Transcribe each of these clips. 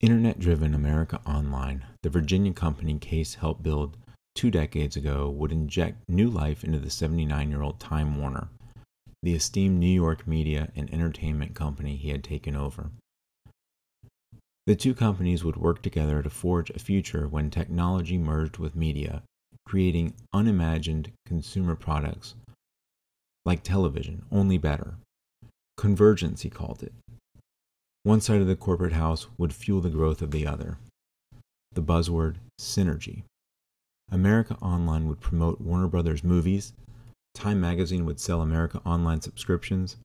Internet driven America Online, the Virginia company Case helped build two decades ago, would inject new life into the 79 year old Time Warner, the esteemed New York media and entertainment company he had taken over. The two companies would work together to forge a future when technology merged with media, creating unimagined consumer products like television, only better. Convergence, he called it. One side of the corporate house would fuel the growth of the other. The buzzword synergy. America Online would promote Warner Brothers movies, Time Magazine would sell America Online subscriptions,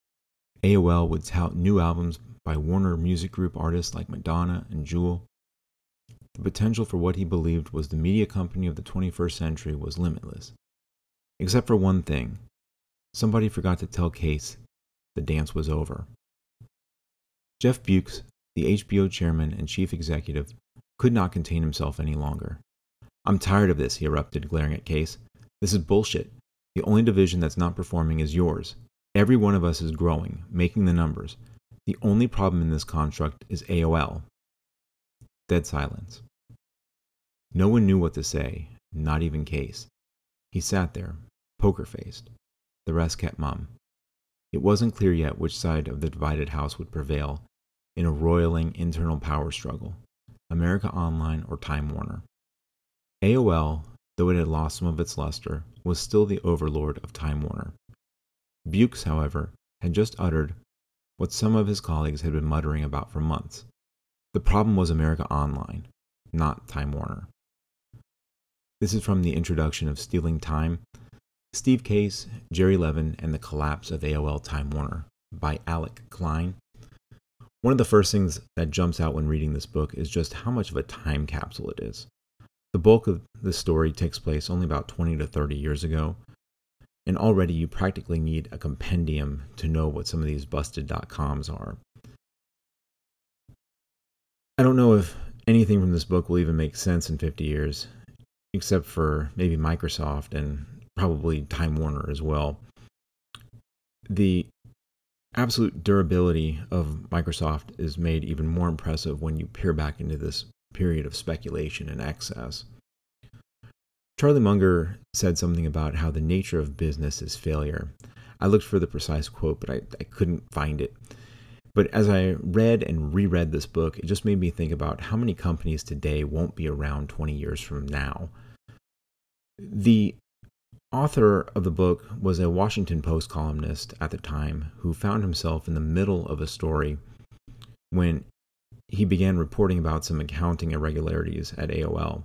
AOL would tout new albums by Warner Music Group artists like Madonna and Jewel. The potential for what he believed was the media company of the 21st century was limitless. Except for one thing somebody forgot to tell Case the dance was over. Jeff Bewkes, the HBO chairman and chief executive, could not contain himself any longer. I'm tired of this, he erupted, glaring at Case. This is bullshit. The only division that's not performing is yours. Every one of us is growing, making the numbers. The only problem in this construct is AOL. Dead silence. No one knew what to say, not even Case. He sat there, poker faced. The rest kept mum. It wasn't clear yet which side of the divided house would prevail in a roiling internal power struggle America Online or Time Warner. AOL, though it had lost some of its luster, was still the overlord of Time Warner. Bewkes, however, had just uttered what some of his colleagues had been muttering about for months. The problem was America Online, not Time Warner. This is from the introduction of Stealing Time Steve Case, Jerry Levin, and the Collapse of AOL Time Warner by Alec Klein. One of the first things that jumps out when reading this book is just how much of a time capsule it is. The bulk of the story takes place only about 20 to 30 years ago, and already you practically need a compendium to know what some of these busted coms are. I don't know if anything from this book will even make sense in 50 years, except for maybe Microsoft and probably Time Warner as well. The absolute durability of Microsoft is made even more impressive when you peer back into this period of speculation and excess. Charlie Munger said something about how the nature of business is failure. I looked for the precise quote, but I, I couldn't find it. But as I read and reread this book, it just made me think about how many companies today won't be around 20 years from now. The author of the book was a Washington Post columnist at the time who found himself in the middle of a story when he began reporting about some accounting irregularities at AOL.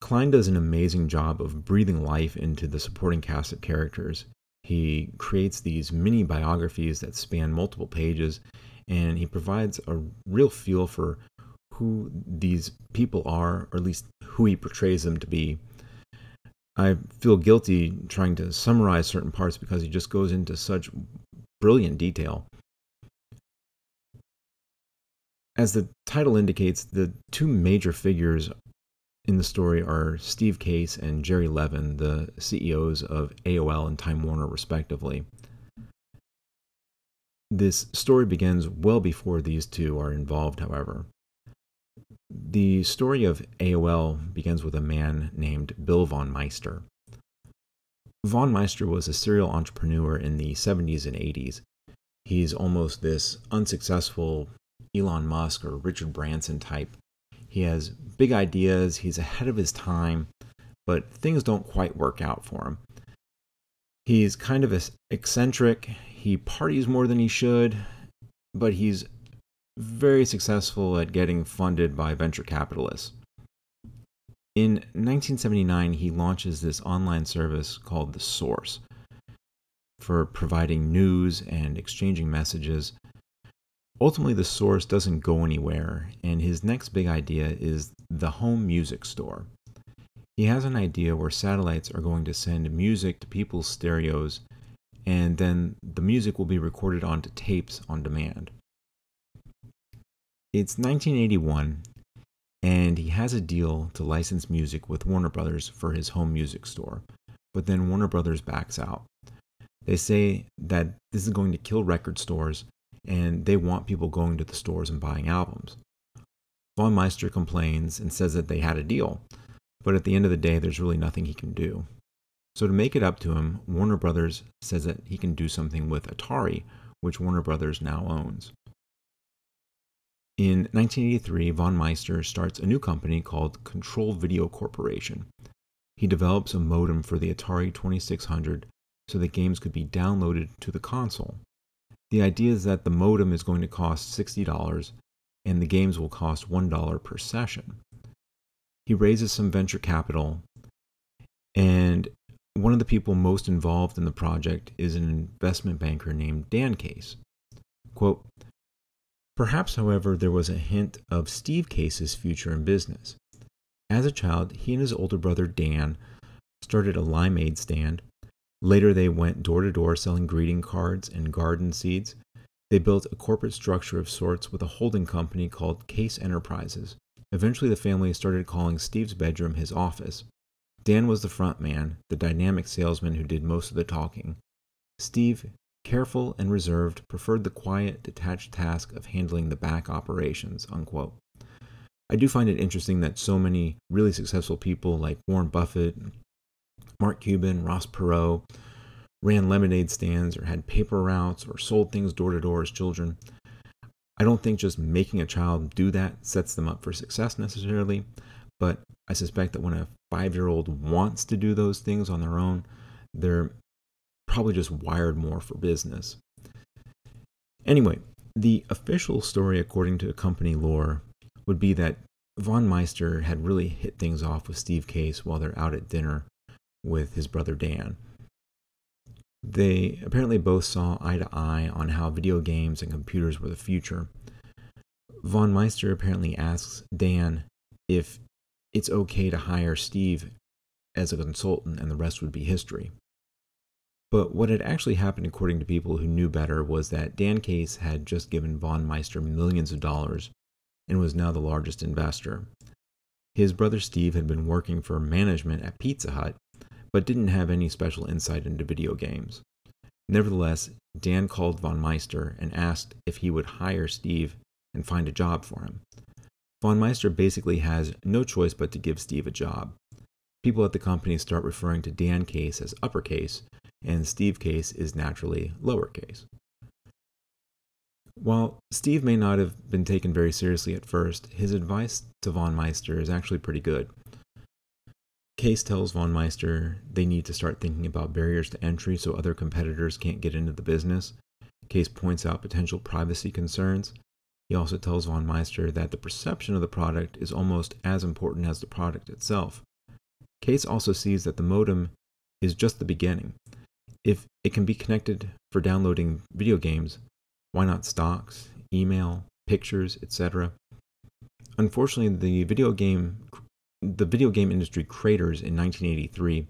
Klein does an amazing job of breathing life into the supporting cast of characters. He creates these mini biographies that span multiple pages, and he provides a real feel for who these people are, or at least who he portrays them to be. I feel guilty trying to summarize certain parts because he just goes into such brilliant detail. As the title indicates, the two major figures in the story are Steve Case and Jerry Levin, the CEOs of AOL and Time Warner, respectively. This story begins well before these two are involved, however. The story of AOL begins with a man named Bill von Meister. Von Meister was a serial entrepreneur in the 70s and 80s. He's almost this unsuccessful Elon Musk or Richard Branson type. He has big ideas, he's ahead of his time, but things don't quite work out for him. He's kind of eccentric, he parties more than he should, but he's very successful at getting funded by venture capitalists. In 1979, he launches this online service called The Source for providing news and exchanging messages. Ultimately, The Source doesn't go anywhere, and his next big idea is the home music store. He has an idea where satellites are going to send music to people's stereos, and then the music will be recorded onto tapes on demand. It's 1981, and he has a deal to license music with Warner Brothers for his home music store. But then Warner Brothers backs out. They say that this is going to kill record stores and they want people going to the stores and buying albums. Von Meister complains and says that they had a deal, but at the end of the day, there's really nothing he can do. So, to make it up to him, Warner Brothers says that he can do something with Atari, which Warner Brothers now owns. In 1983, von Meister starts a new company called Control Video Corporation. He develops a modem for the Atari 2600 so that games could be downloaded to the console. The idea is that the modem is going to cost $60 and the games will cost $1 per session. He raises some venture capital, and one of the people most involved in the project is an investment banker named Dan Case. Quote, Perhaps, however, there was a hint of Steve Case's future in business. As a child, he and his older brother Dan started a limeade stand. Later, they went door to door selling greeting cards and garden seeds. They built a corporate structure of sorts with a holding company called Case Enterprises. Eventually, the family started calling Steve's bedroom his office. Dan was the front man, the dynamic salesman who did most of the talking. Steve, careful and reserved, preferred the quiet, detached task of handling the back operations. Unquote. I do find it interesting that so many really successful people like Warren Buffett, Mark Cuban, Ross Perot, ran lemonade stands or had paper routes or sold things door to door as children. I don't think just making a child do that sets them up for success necessarily, but I suspect that when a five year old wants to do those things on their own, they're probably just wired more for business. Anyway, the official story, according to company lore, would be that Von Meister had really hit things off with Steve Case while they're out at dinner with his brother Dan. They apparently both saw eye to eye on how video games and computers were the future. Von Meister apparently asks Dan if it's okay to hire Steve as a consultant and the rest would be history. But what had actually happened, according to people who knew better, was that Dan Case had just given Von Meister millions of dollars and was now the largest investor. His brother Steve had been working for management at Pizza Hut but didn't have any special insight into video games. Nevertheless, Dan called von Meister and asked if he would hire Steve and find a job for him. Von Meister basically has no choice but to give Steve a job. People at the company start referring to Dan Case as uppercase, and Steve Case is naturally lowercase. While Steve may not have been taken very seriously at first, his advice to von Meister is actually pretty good. Case tells Von Meister they need to start thinking about barriers to entry so other competitors can't get into the business. Case points out potential privacy concerns. He also tells Von Meister that the perception of the product is almost as important as the product itself. Case also sees that the modem is just the beginning. If it can be connected for downloading video games, why not stocks, email, pictures, etc.? Unfortunately, the video game the video game industry craters in 1983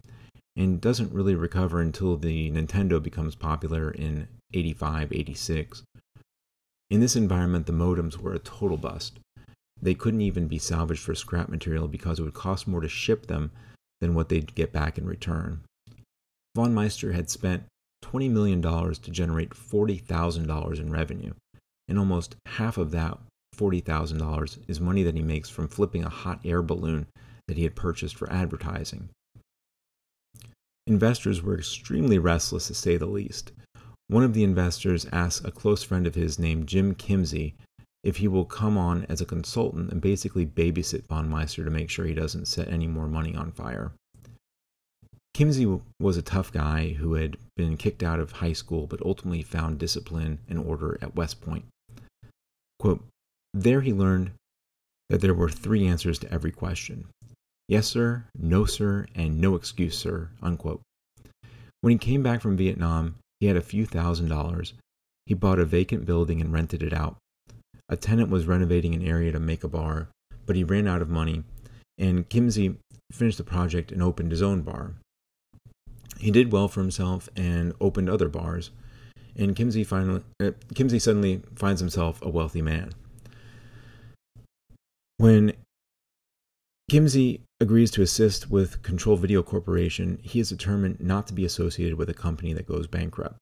and doesn't really recover until the Nintendo becomes popular in 85 86. In this environment, the modems were a total bust. They couldn't even be salvaged for scrap material because it would cost more to ship them than what they'd get back in return. Von Meister had spent $20 million to generate $40,000 in revenue, and almost half of that $40,000 is money that he makes from flipping a hot air balloon that he had purchased for advertising. Investors were extremely restless, to say the least. One of the investors asks a close friend of his named Jim Kimsey if he will come on as a consultant and basically babysit Von Meister to make sure he doesn't set any more money on fire. Kimsey was a tough guy who had been kicked out of high school but ultimately found discipline and order at West Point. Quote, there he learned that there were three answers to every question yes, sir, no, sir, and no excuse, sir. Unquote. When he came back from Vietnam, he had a few thousand dollars. He bought a vacant building and rented it out. A tenant was renovating an area to make a bar, but he ran out of money, and Kimsey finished the project and opened his own bar. He did well for himself and opened other bars, and Kimsey finally uh, Kimsey suddenly finds himself a wealthy man. When Kimsey agrees to assist with Control Video Corporation, he is determined not to be associated with a company that goes bankrupt.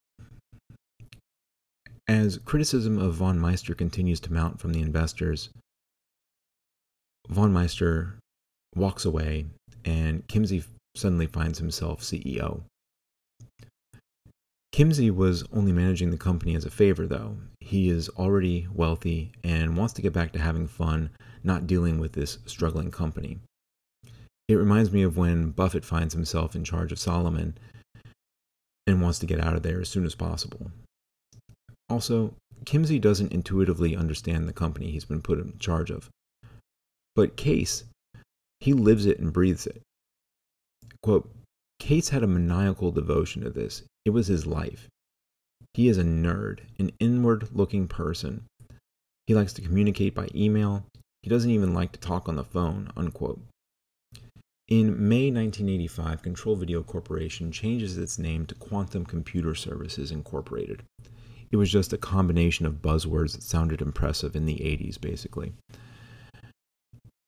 As criticism of von Meister continues to mount from the investors, Von Meister walks away, and Kimsey suddenly finds himself CEO. Kimsey was only managing the company as a favor, though. He is already wealthy and wants to get back to having fun, not dealing with this struggling company. It reminds me of when Buffett finds himself in charge of Salomon and wants to get out of there as soon as possible. Also, Kimsey doesn't intuitively understand the company he's been put in charge of. But Case, he lives it and breathes it. Quote, Case had a maniacal devotion to this. It was his life. He is a nerd, an inward looking person. He likes to communicate by email. He doesn't even like to talk on the phone, unquote. In May 1985, Control Video Corporation changes its name to Quantum Computer Services Incorporated. It was just a combination of buzzwords that sounded impressive in the 80s, basically.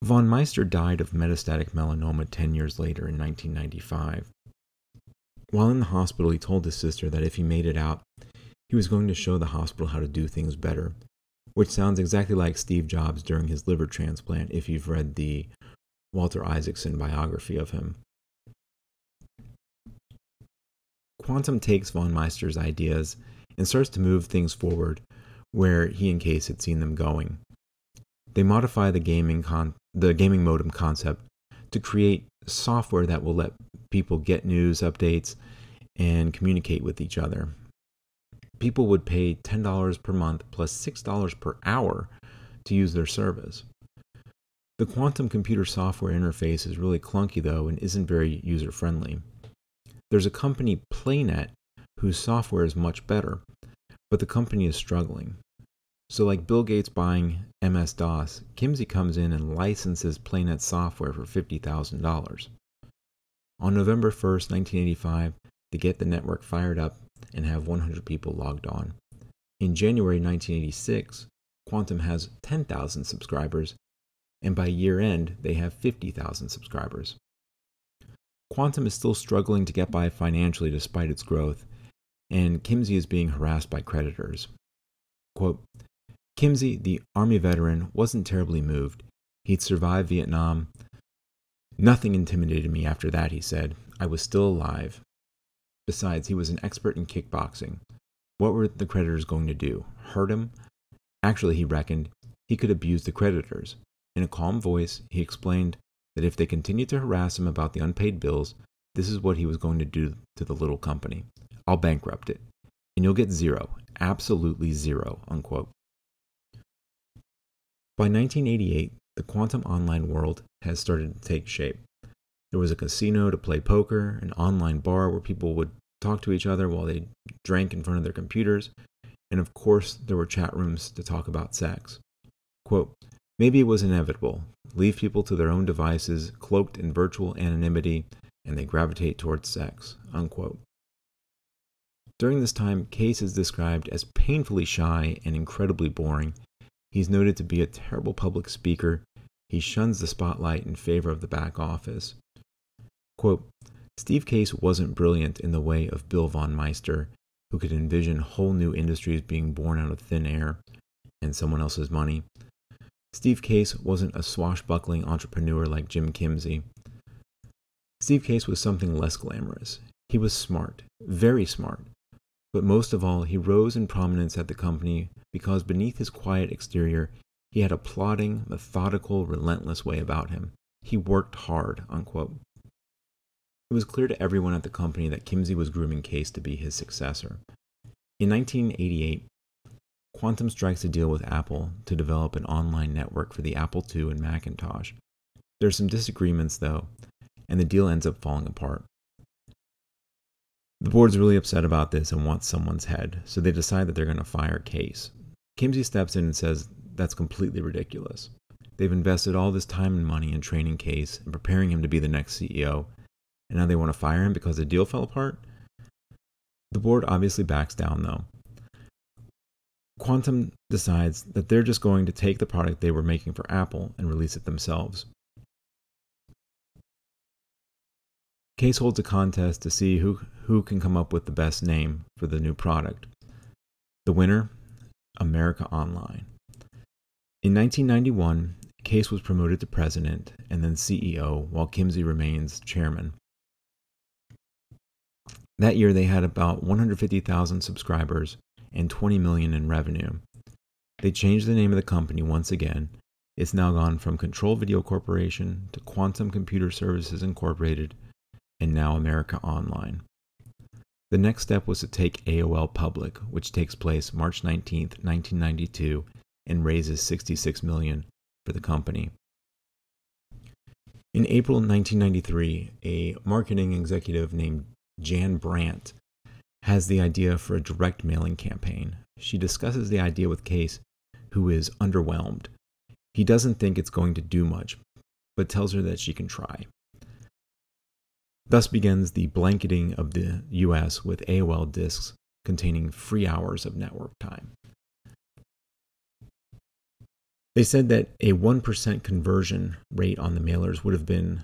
Von Meister died of metastatic melanoma 10 years later in 1995. While in the hospital, he told his sister that if he made it out, he was going to show the hospital how to do things better, which sounds exactly like Steve Jobs during his liver transplant if you've read the Walter Isaacson biography of him. Quantum takes von Meister's ideas and starts to move things forward where he and Case had seen them going. They modify the gaming con- the gaming modem concept to create software that will let people get news updates and communicate with each other. People would pay $10 per month plus $6 per hour to use their service. The quantum computer software interface is really clunky though and isn't very user friendly. There's a company, Playnet, whose software is much better, but the company is struggling. So, like Bill Gates buying MS DOS, Kimsey comes in and licenses Playnet software for $50,000. On November 1st, 1985, they get the network fired up and have 100 people logged on. In January 1986, Quantum has 10,000 subscribers, and by year end, they have 50,000 subscribers. Quantum is still struggling to get by financially despite its growth, and Kimsey is being harassed by creditors. Quote, Kimsey, the Army veteran, wasn't terribly moved. He'd survived Vietnam. Nothing intimidated me after that, he said. I was still alive. Besides, he was an expert in kickboxing. What were the creditors going to do? Hurt him? Actually, he reckoned, he could abuse the creditors. In a calm voice, he explained that if they continued to harass him about the unpaid bills, this is what he was going to do to the little company. I'll bankrupt it. And you'll get zero, absolutely zero, unquote. By 1988, the quantum online world has started to take shape. There was a casino to play poker, an online bar where people would talk to each other while they drank in front of their computers, and of course, there were chat rooms to talk about sex. Quote, Maybe it was inevitable. Leave people to their own devices, cloaked in virtual anonymity, and they gravitate towards sex. Unquote. During this time, Case is described as painfully shy and incredibly boring. He's noted to be a terrible public speaker. He shuns the spotlight in favor of the back office. Quote, Steve Case wasn't brilliant in the way of Bill von Meister, who could envision whole new industries being born out of thin air and someone else's money. Steve Case wasn't a swashbuckling entrepreneur like Jim Kimsey. Steve Case was something less glamorous. He was smart, very smart, but most of all, he rose in prominence at the company because beneath his quiet exterior, he had a plodding, methodical, relentless way about him. He worked hard, unquote. It was clear to everyone at the company that Kimsey was grooming Case to be his successor. In 1988, Quantum strikes a deal with Apple to develop an online network for the Apple II and Macintosh. There are some disagreements, though, and the deal ends up falling apart. The board's really upset about this and wants someone's head, so they decide that they're going to fire Case. Kimsey steps in and says that's completely ridiculous. They've invested all this time and money in training Case and preparing him to be the next CEO, and now they want to fire him because the deal fell apart? The board obviously backs down, though. Quantum decides that they're just going to take the product they were making for Apple and release it themselves. Case holds a contest to see who, who can come up with the best name for the new product. The winner, America Online. In 1991, Case was promoted to president and then CEO, while Kimsey remains chairman. That year, they had about 150,000 subscribers and 20 million in revenue. They changed the name of the company once again. It's now gone from Control Video Corporation to Quantum Computer Services Incorporated and now America Online. The next step was to take AOL public, which takes place March 19, 1992, and raises 66 million for the company. In April 1993, a marketing executive named Jan Brandt has the idea for a direct mailing campaign. She discusses the idea with Case, who is underwhelmed. He doesn't think it's going to do much, but tells her that she can try. Thus begins the blanketing of the US with AOL disks containing free hours of network time. They said that a 1% conversion rate on the mailers would have been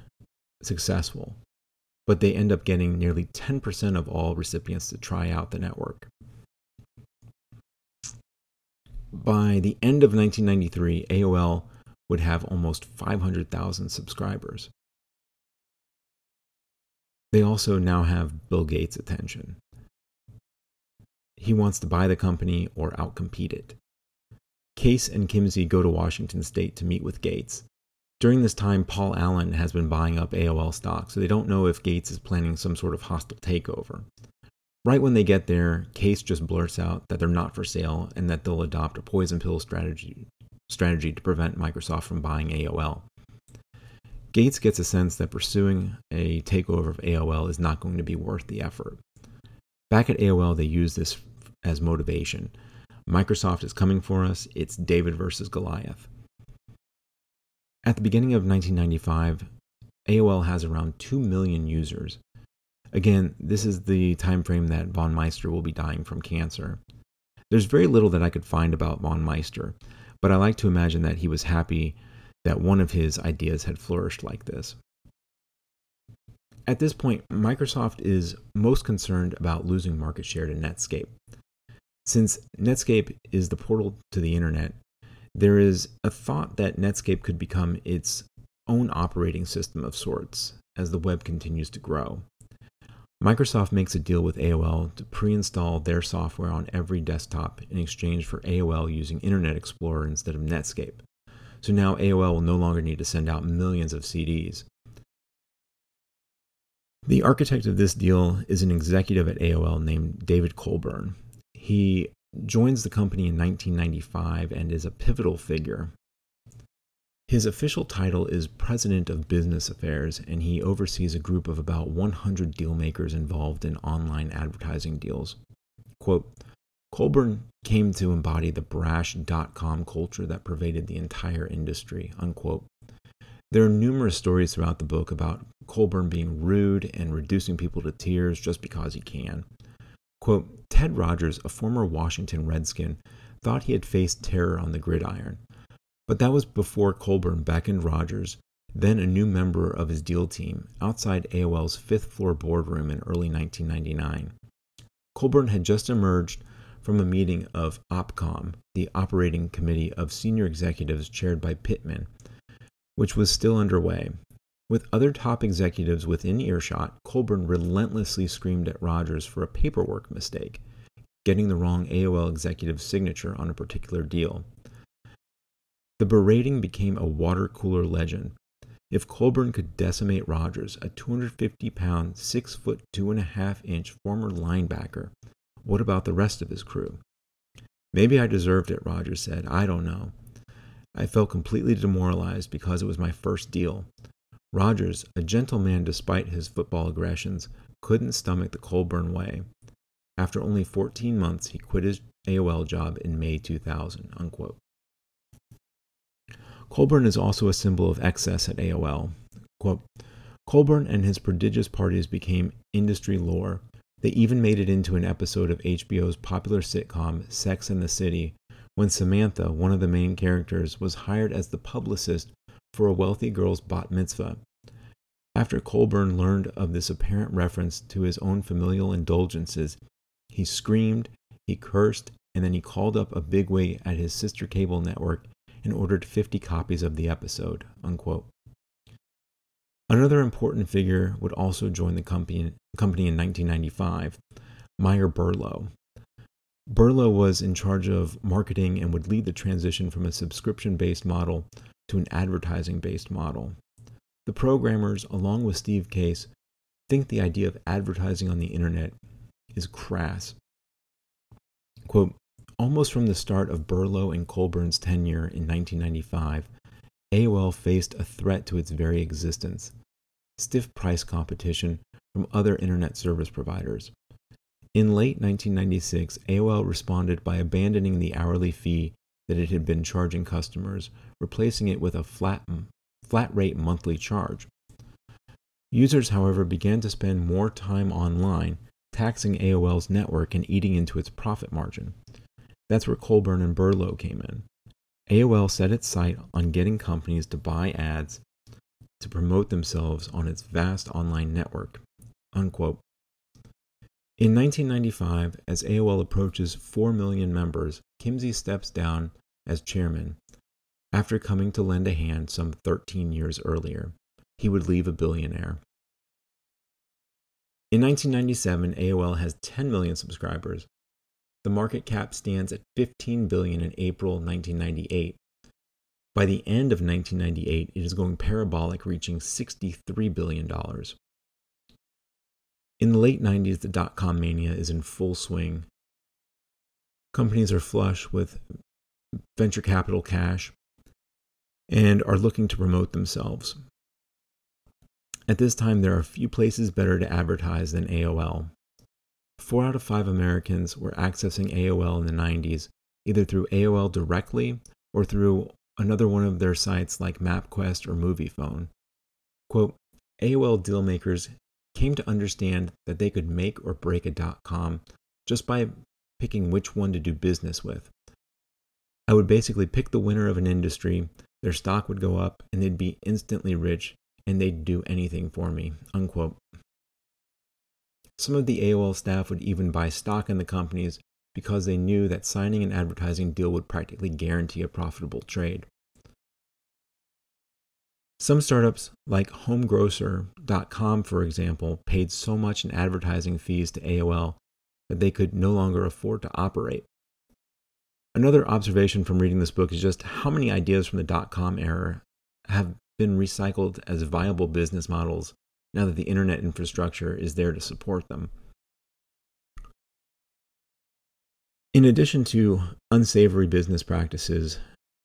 successful, but they end up getting nearly 10% of all recipients to try out the network. By the end of 1993, AOL would have almost 500,000 subscribers. They also now have Bill Gates' attention. He wants to buy the company or outcompete it. Case and Kimsey go to Washington state to meet with Gates. During this time, Paul Allen has been buying up AOL stock, so they don't know if Gates is planning some sort of hostile takeover. Right when they get there, Case just blurts out that they're not for sale and that they'll adopt a poison pill strategy strategy to prevent Microsoft from buying AOL. Gates gets a sense that pursuing a takeover of AOL is not going to be worth the effort. Back at AOL, they use this as motivation. Microsoft is coming for us, it's David versus Goliath. At the beginning of 1995, AOL has around 2 million users. Again, this is the time frame that von Meister will be dying from cancer. There's very little that I could find about von Meister, but I like to imagine that he was happy that one of his ideas had flourished like this. At this point, Microsoft is most concerned about losing market share to Netscape. Since Netscape is the portal to the internet, there is a thought that Netscape could become its own operating system of sorts as the web continues to grow. Microsoft makes a deal with AOL to pre install their software on every desktop in exchange for AOL using Internet Explorer instead of Netscape. So now AOL will no longer need to send out millions of CDs. The architect of this deal is an executive at AOL named David Colburn. He joins the company in 1995 and is a pivotal figure. His official title is President of Business Affairs, and he oversees a group of about 100 dealmakers involved in online advertising deals. Quote, Colburn came to embody the brash dot com culture that pervaded the entire industry. Unquote. There are numerous stories throughout the book about Colburn being rude and reducing people to tears just because he can. Quote, Ted Rogers, a former Washington Redskin, thought he had faced terror on the gridiron. But that was before Colburn beckoned Rogers, then a new member of his deal team, outside AOL's fifth floor boardroom in early 1999. Colburn had just emerged from a meeting of OPCOM, the operating committee of senior executives chaired by Pittman, which was still underway. With other top executives within earshot, Colburn relentlessly screamed at Rogers for a paperwork mistake, getting the wrong AOL executive's signature on a particular deal. The berating became a water cooler legend. If Colburn could decimate Rogers, a 250 pound, 6 foot 2.5 inch former linebacker, what about the rest of his crew? Maybe I deserved it, Rogers said. I don't know. I felt completely demoralized because it was my first deal. Rogers, a gentleman despite his football aggressions, couldn't stomach the Colburn way. After only 14 months, he quit his AOL job in May 2000. Unquote. Colburn is also a symbol of excess at AOL. Quote, Colburn and his prodigious parties became industry lore. They even made it into an episode of HBO's popular sitcom Sex and the City when Samantha, one of the main characters, was hired as the publicist for a wealthy girl's bat mitzvah. After Colburn learned of this apparent reference to his own familial indulgences, he screamed, he cursed, and then he called up a bigwig at his sister cable network and ordered 50 copies of the episode. Unquote. Another important figure would also join the company, company in 1995, Myer Berlow. Berlow was in charge of marketing and would lead the transition from a subscription based model to an advertising based model. The programmers, along with Steve Case, think the idea of advertising on the internet is crass. Quote, almost from the start of Berlow and Colburn's tenure in 1995, AOL faced a threat to its very existence stiff price competition from other internet service providers. In late 1996, AOL responded by abandoning the hourly fee that it had been charging customers, replacing it with a flat, flat rate monthly charge. Users, however, began to spend more time online, taxing AOL's network and eating into its profit margin. That's where Colburn and Berlow came in. AOL set its sight on getting companies to buy ads to promote themselves on its vast online network. Unquote. In 1995, as AOL approaches 4 million members, Kimsey steps down as chairman after coming to lend a hand some 13 years earlier. He would leave a billionaire. In 1997, AOL has 10 million subscribers. The market cap stands at 15 billion in April 1998, by the end of 1998, it is going parabolic, reaching $63 billion. In the late 90s, the dot com mania is in full swing. Companies are flush with venture capital cash and are looking to promote themselves. At this time, there are few places better to advertise than AOL. Four out of five Americans were accessing AOL in the 90s, either through AOL directly or through another one of their sites like MapQuest or Moviefone. Quote, AOL dealmakers came to understand that they could make or break a dot com just by picking which one to do business with. I would basically pick the winner of an industry, their stock would go up, and they'd be instantly rich, and they'd do anything for me. Unquote. Some of the AOL staff would even buy stock in the companies because they knew that signing an advertising deal would practically guarantee a profitable trade. Some startups, like HomeGrocer.com, for example, paid so much in advertising fees to AOL that they could no longer afford to operate. Another observation from reading this book is just how many ideas from the dot com era have been recycled as viable business models now that the internet infrastructure is there to support them. In addition to unsavory business practices,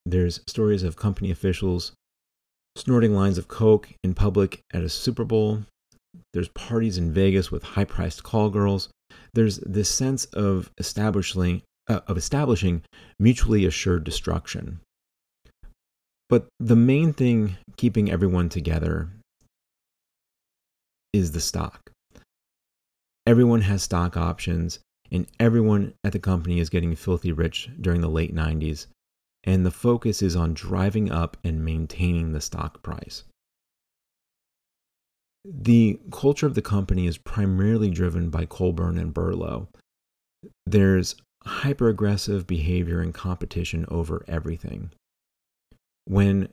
there's stories of company officials snorting lines of coke in public at a Super Bowl. There's parties in Vegas with high-priced call girls. There's this sense of establishing uh, of establishing mutually assured destruction. But the main thing keeping everyone together is the stock. Everyone has stock options and everyone at the company is getting filthy rich during the late 90s, and the focus is on driving up and maintaining the stock price. The culture of the company is primarily driven by Colburn and Berlow. There's hyper aggressive behavior and competition over everything. When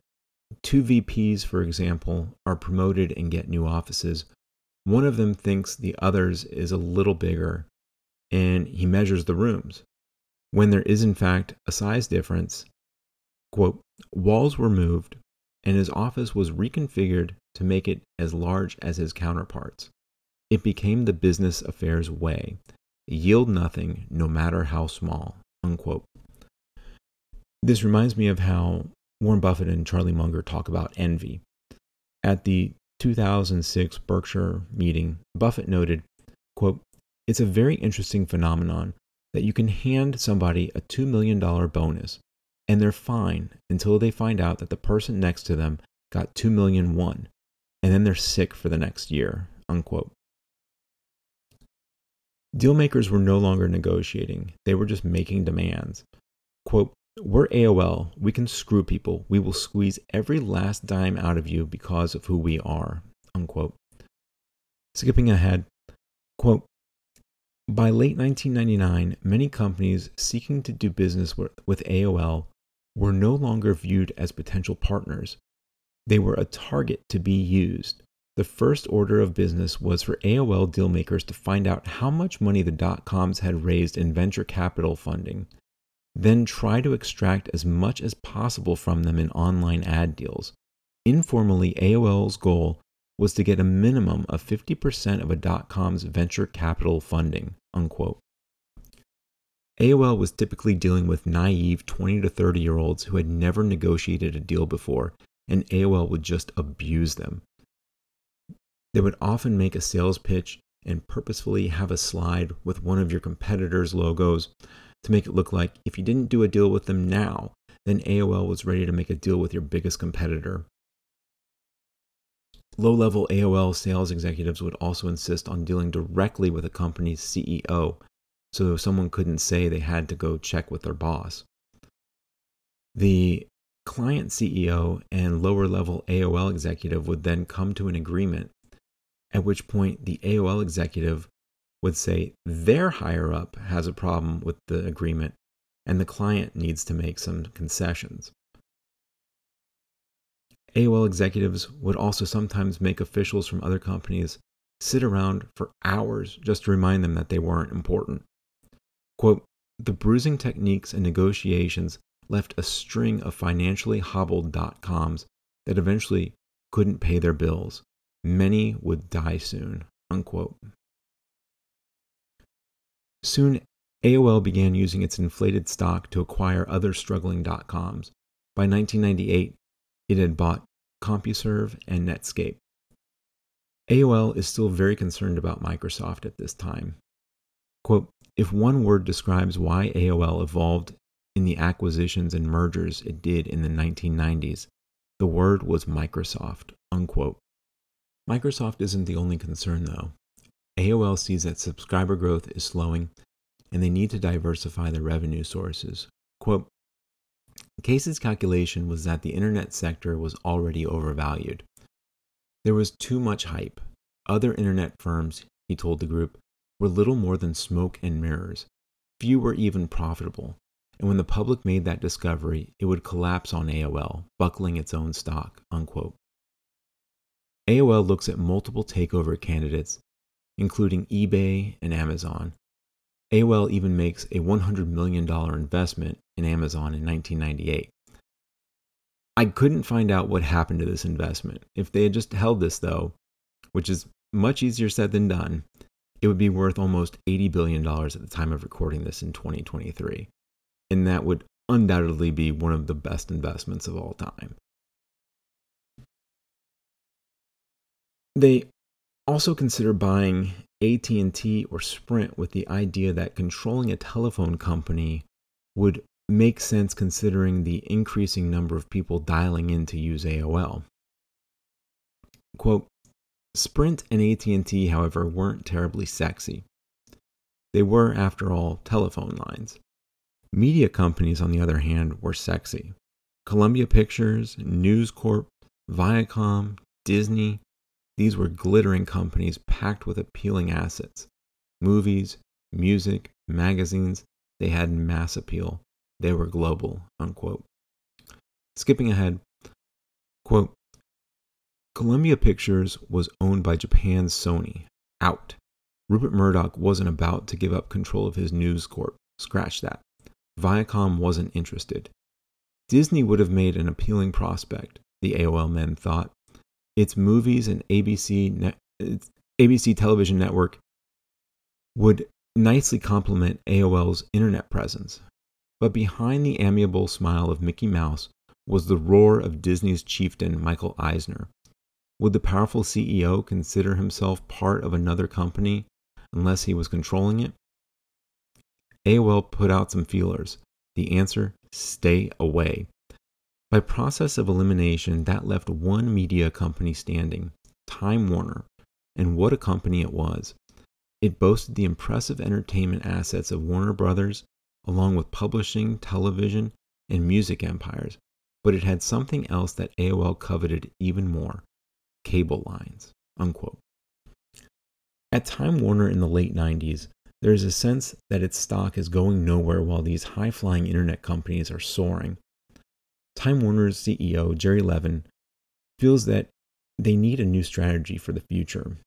two VPs, for example, are promoted and get new offices, one of them thinks the others is a little bigger and he measures the rooms. When there is, in fact, a size difference, quote, walls were moved and his office was reconfigured to make it as large as his counterparts. It became the business affairs way yield nothing, no matter how small. Unquote. This reminds me of how Warren Buffett and Charlie Munger talk about envy. At the 2006 Berkshire meeting, Buffett noted, quote, it's a very interesting phenomenon that you can hand somebody a $2 million bonus and they're fine until they find out that the person next to them got 2 million one and then they're sick for the next year unquote. Dealmakers were no longer negotiating. They were just making demands. Quote we're aol we can screw people. We will squeeze every last dime out of you because of who we are unquote. Skipping ahead quote by late 1999, many companies seeking to do business with, with AOL were no longer viewed as potential partners. They were a target to be used. The first order of business was for AOL dealmakers to find out how much money the dot coms had raised in venture capital funding, then try to extract as much as possible from them in online ad deals. Informally, AOL's goal was to get a minimum of 50% of a dot com's venture capital funding. Unquote. AOL was typically dealing with naive 20 to 30 year olds who had never negotiated a deal before, and AOL would just abuse them. They would often make a sales pitch and purposefully have a slide with one of your competitors' logos to make it look like if you didn't do a deal with them now, then AOL was ready to make a deal with your biggest competitor. Low level AOL sales executives would also insist on dealing directly with a company's CEO, so someone couldn't say they had to go check with their boss. The client CEO and lower level AOL executive would then come to an agreement, at which point the AOL executive would say their higher up has a problem with the agreement and the client needs to make some concessions. AOL executives would also sometimes make officials from other companies sit around for hours just to remind them that they weren't important. Quote, the bruising techniques and negotiations left a string of financially hobbled dot coms that eventually couldn't pay their bills. Many would die soon. Unquote. Soon, AOL began using its inflated stock to acquire other struggling dot coms. By 1998, it had bought CompuServe and Netscape. AOL is still very concerned about Microsoft at this time. Quote, if one word describes why AOL evolved in the acquisitions and mergers it did in the 1990s, the word was Microsoft. Unquote. Microsoft isn't the only concern, though. AOL sees that subscriber growth is slowing and they need to diversify their revenue sources. Quote, Case's calculation was that the internet sector was already overvalued. There was too much hype. Other internet firms, he told the group, were little more than smoke and mirrors. Few were even profitable. And when the public made that discovery, it would collapse on AOL, buckling its own stock. Unquote. AOL looks at multiple takeover candidates, including eBay and Amazon. AOL even makes a $100 million investment in Amazon in 1998. I couldn't find out what happened to this investment. If they had just held this, though, which is much easier said than done, it would be worth almost $80 billion at the time of recording this in 2023. And that would undoubtedly be one of the best investments of all time. They also consider buying AT&T or Sprint with the idea that controlling a telephone company would make sense considering the increasing number of people dialing in to use AOL. Quote, Sprint and AT&T, however, weren't terribly sexy. They were, after all, telephone lines. Media companies, on the other hand, were sexy. Columbia Pictures, News Corp, Viacom, Disney, these were glittering companies packed with appealing assets. Movies, music, magazines, they had mass appeal. They were global, unquote. Skipping ahead, quote, Columbia Pictures was owned by Japan's Sony. Out. Rupert Murdoch wasn't about to give up control of his News Corp. Scratch that. Viacom wasn't interested. Disney would have made an appealing prospect, the AOL men thought. Its movies and ABC, net, ABC television network would nicely complement AOL's internet presence. But behind the amiable smile of Mickey Mouse was the roar of Disney's chieftain, Michael Eisner. Would the powerful CEO consider himself part of another company unless he was controlling it? AOL put out some feelers. The answer stay away. By process of elimination, that left one media company standing Time Warner. And what a company it was! It boasted the impressive entertainment assets of Warner Brothers along with publishing, television, and music empires, but it had something else that AOL coveted even more cable lines. Unquote. At Time Warner in the late 90s, there is a sense that its stock is going nowhere while these high flying internet companies are soaring. Time Warner's CEO, Jerry Levin, feels that they need a new strategy for the future.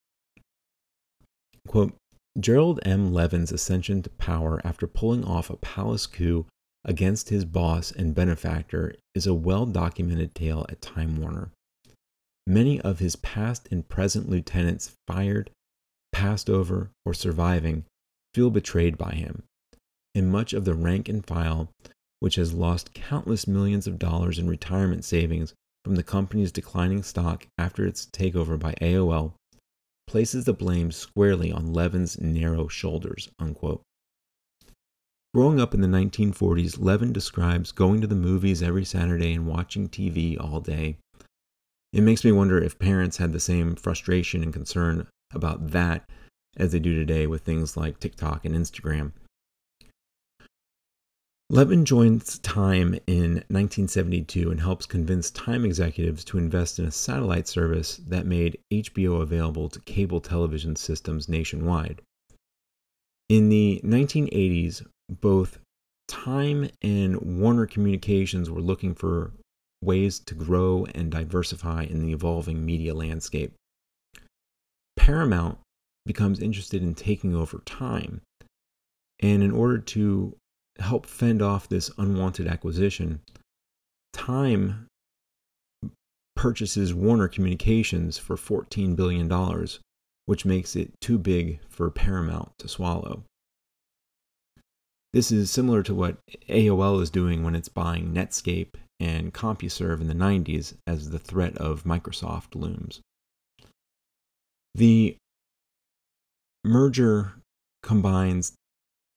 Quote, Gerald M. Levin's ascension to power after pulling off a palace coup against his boss and benefactor is a well documented tale at Time Warner. Many of his past and present lieutenants fired, passed over, or surviving feel betrayed by him, and much of the rank and file, which has lost countless millions of dollars in retirement savings from the company's declining stock after its takeover by AOL, places the blame squarely on Levin's narrow shoulders. Unquote. Growing up in the 1940s, Levin describes going to the movies every Saturday and watching TV all day. It makes me wonder if parents had the same frustration and concern about that as they do today with things like TikTok and Instagram. Levin joins Time in 1972 and helps convince Time executives to invest in a satellite service that made HBO available to cable television systems nationwide. In the 1980s, both Time and Warner Communications were looking for ways to grow and diversify in the evolving media landscape. Paramount becomes interested in taking over Time, and in order to help fend off this unwanted acquisition, Time purchases Warner Communications for $14 billion, which makes it too big for Paramount to swallow. This is similar to what AOL is doing when it's buying Netscape and CompuServe in the 90s as the threat of Microsoft looms. The merger combines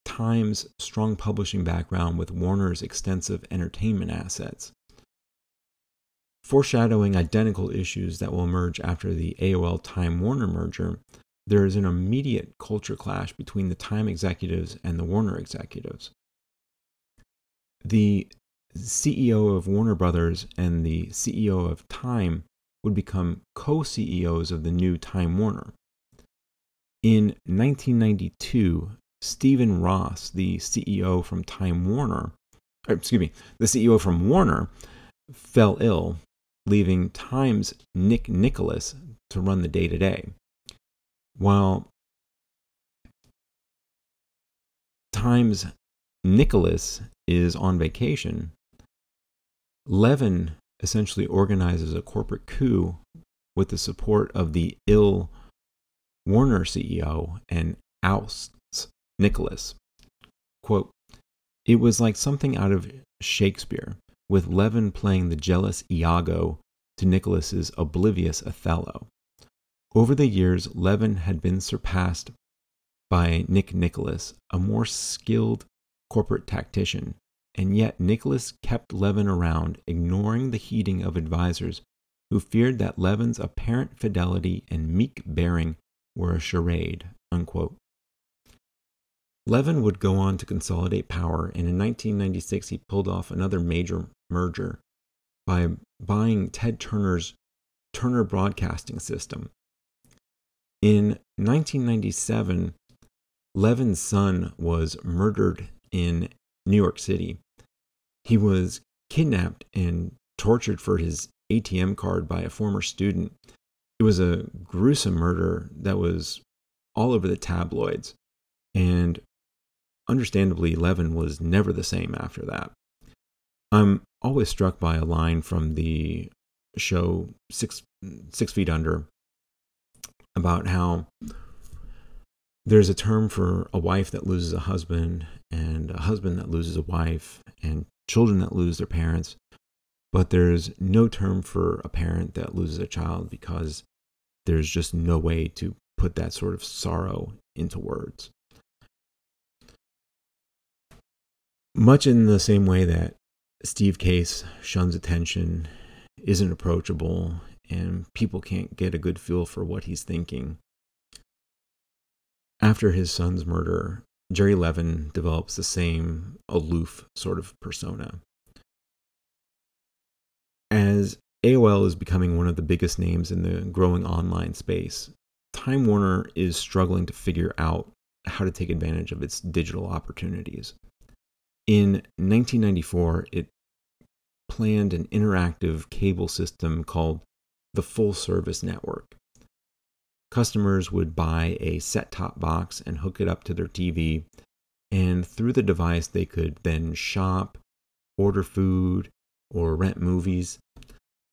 Times' strong publishing background with Warner's extensive entertainment assets, foreshadowing identical issues that will emerge after the AOL Time Warner merger. There is an immediate culture clash between the Time executives and the Warner executives. The CEO of Warner Brothers and the CEO of Time would become co CEOs of the new Time Warner. In 1992, Stephen Ross, the CEO from Time Warner, or excuse me, the CEO from Warner, fell ill, leaving Time's Nick Nicholas to run the day to day. While Time's Nicholas is on vacation, Levin essentially organizes a corporate coup with the support of the ill Warner CEO and ousts Nicholas. Quote, It was like something out of Shakespeare, with Levin playing the jealous Iago to Nicholas's oblivious Othello. Over the years, Levin had been surpassed by Nick Nicholas, a more skilled corporate tactician, and yet Nicholas kept Levin around, ignoring the heeding of advisers who feared that Levin's apparent fidelity and meek bearing were a charade. Unquote. Levin would go on to consolidate power, and in 1996 he pulled off another major merger by buying Ted Turner's Turner Broadcasting System. In 1997, Levin's son was murdered in New York City. He was kidnapped and tortured for his ATM card by a former student. It was a gruesome murder that was all over the tabloids. And understandably, Levin was never the same after that. I'm always struck by a line from the show Six, Six Feet Under about how there's a term for a wife that loses a husband and a husband that loses a wife and children that lose their parents but there's no term for a parent that loses a child because there's just no way to put that sort of sorrow into words Much in the same way that Steve Case shuns attention, isn't approachable, and people can't get a good feel for what he's thinking. After his son's murder, Jerry Levin develops the same aloof sort of persona. As AOL is becoming one of the biggest names in the growing online space, Time Warner is struggling to figure out how to take advantage of its digital opportunities. In 1994, it planned an interactive cable system called the Full Service Network. Customers would buy a set top box and hook it up to their TV, and through the device, they could then shop, order food, or rent movies.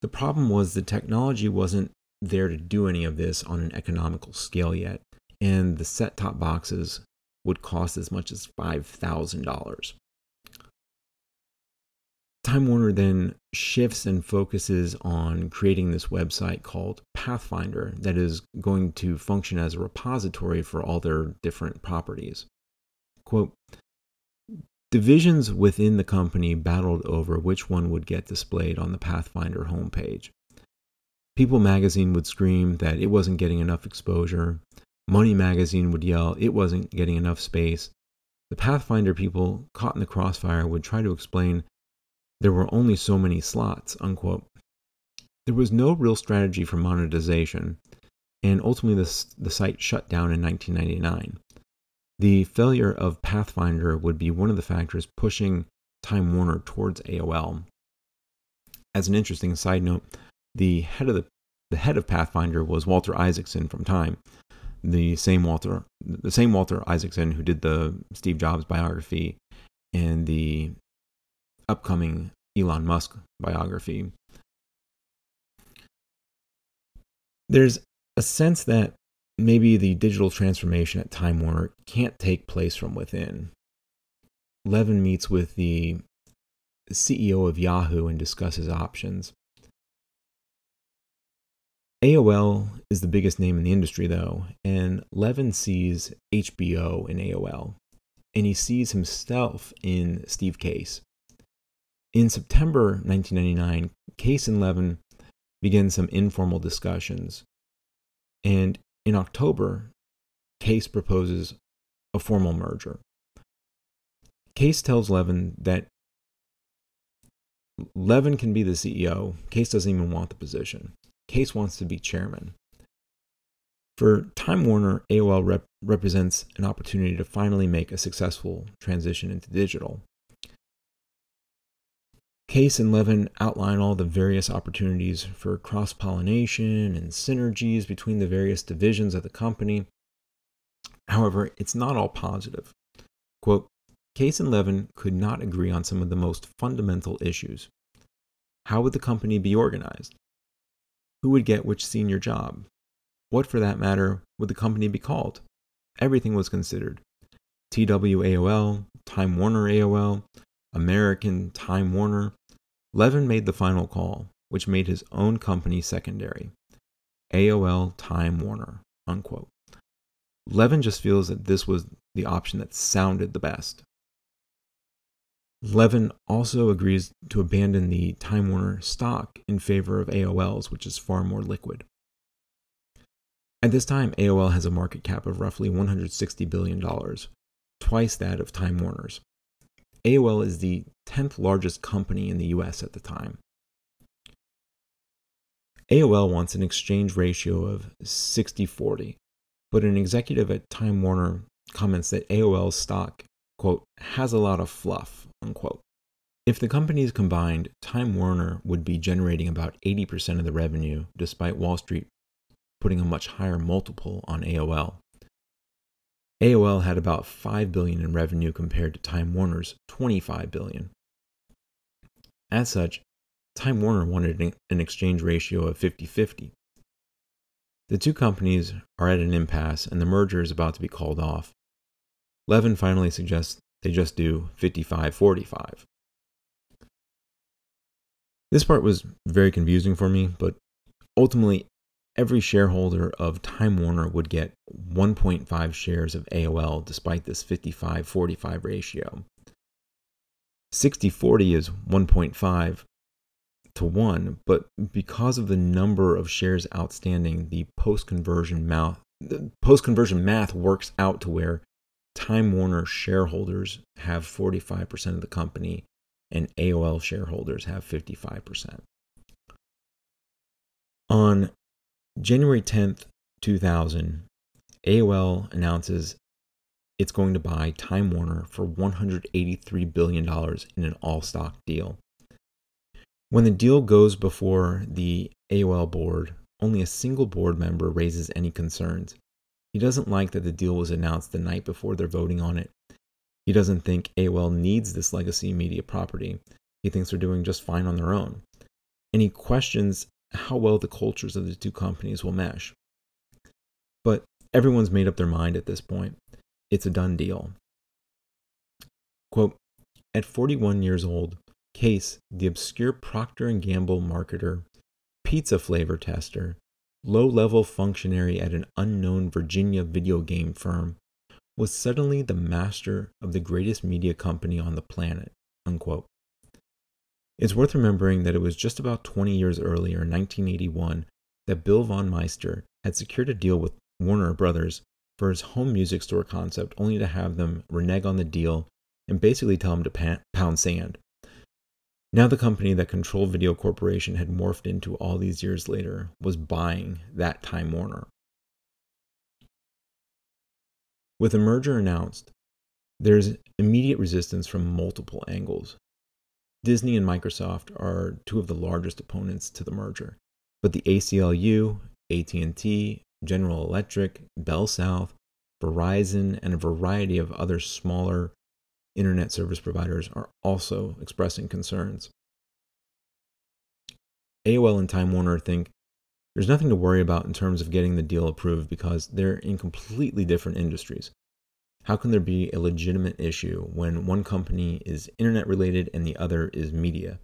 The problem was the technology wasn't there to do any of this on an economical scale yet, and the set top boxes would cost as much as $5,000. Time Warner then shifts and focuses on creating this website called Pathfinder that is going to function as a repository for all their different properties. Quote Divisions within the company battled over which one would get displayed on the Pathfinder homepage. People magazine would scream that it wasn't getting enough exposure. Money magazine would yell it wasn't getting enough space. The Pathfinder people caught in the crossfire would try to explain there were only so many slots, unquote. There was no real strategy for monetization, and ultimately the, the site shut down in 1999. The failure of Pathfinder would be one of the factors pushing Time Warner towards AOL. As an interesting side note, the head of the, the head of Pathfinder was Walter Isaacson from Time, the same Walter the same Walter Isaacson who did the Steve Jobs biography and the upcoming Elon Musk biography. There's a sense that maybe the digital transformation at Time Warner can't take place from within. Levin meets with the CEO of Yahoo and discusses options. AOL is the biggest name in the industry, though, and Levin sees HBO in AOL, and he sees himself in Steve Case. In September 1999, Case and Levin begin some informal discussions. And in October, Case proposes a formal merger. Case tells Levin that Levin can be the CEO. Case doesn't even want the position. Case wants to be chairman. For Time Warner, AOL rep- represents an opportunity to finally make a successful transition into digital. Case and Levin outline all the various opportunities for cross pollination and synergies between the various divisions of the company. However, it's not all positive. Quote, Case and Levin could not agree on some of the most fundamental issues. How would the company be organized? Who would get which senior job? What, for that matter, would the company be called? Everything was considered. TWAOL, Time Warner AOL, American, Time Warner, Levin made the final call, which made his own company secondary AOL Time Warner. Unquote. Levin just feels that this was the option that sounded the best. Levin also agrees to abandon the Time Warner stock in favor of AOL's, which is far more liquid. At this time, AOL has a market cap of roughly $160 billion, twice that of Time Warner's. AOL is the 10th largest company in the US at the time. AOL wants an exchange ratio of 60 40, but an executive at Time Warner comments that AOL's stock, quote, has a lot of fluff, unquote. If the companies combined, Time Warner would be generating about 80% of the revenue, despite Wall Street putting a much higher multiple on AOL. AOL had about 5 billion in revenue compared to Time Warner's 25 billion. As such, Time Warner wanted an exchange ratio of 50-50. The two companies are at an impasse and the merger is about to be called off. Levin finally suggests they just do 55-45. This part was very confusing for me, but ultimately every shareholder of Time Warner would get 1.5 shares of AOL despite this 55 45 ratio. 60 40 is 1.5 to 1, but because of the number of shares outstanding, the post conversion math post conversion math works out to where Time Warner shareholders have 45% of the company and AOL shareholders have 55%. On January 10th, 2000, AOL announces it's going to buy Time Warner for $183 billion in an all stock deal. When the deal goes before the AOL board, only a single board member raises any concerns. He doesn't like that the deal was announced the night before they're voting on it. He doesn't think AOL needs this legacy media property. He thinks they're doing just fine on their own. And he questions how well the cultures of the two companies will mesh. But everyone's made up their mind at this point. It's a done deal. Quote, at 41 years old, Case, the obscure Procter & Gamble marketer, pizza flavor tester, low-level functionary at an unknown Virginia video game firm, was suddenly the master of the greatest media company on the planet. Unquote. It's worth remembering that it was just about 20 years earlier, in 1981, that Bill Von Meister had secured a deal with Warner Brothers for his home music store concept, only to have them renege on the deal and basically tell him to pound sand. Now, the company that Control Video Corporation had morphed into all these years later was buying that Time Warner. With a merger announced, there's immediate resistance from multiple angles. Disney and Microsoft are two of the largest opponents to the merger, but the ACLU, AT&T, General Electric, Bell South, Verizon, and a variety of other smaller internet service providers are also expressing concerns. AOL and Time Warner think there's nothing to worry about in terms of getting the deal approved because they're in completely different industries. How can there be a legitimate issue when one company is internet related and the other is media?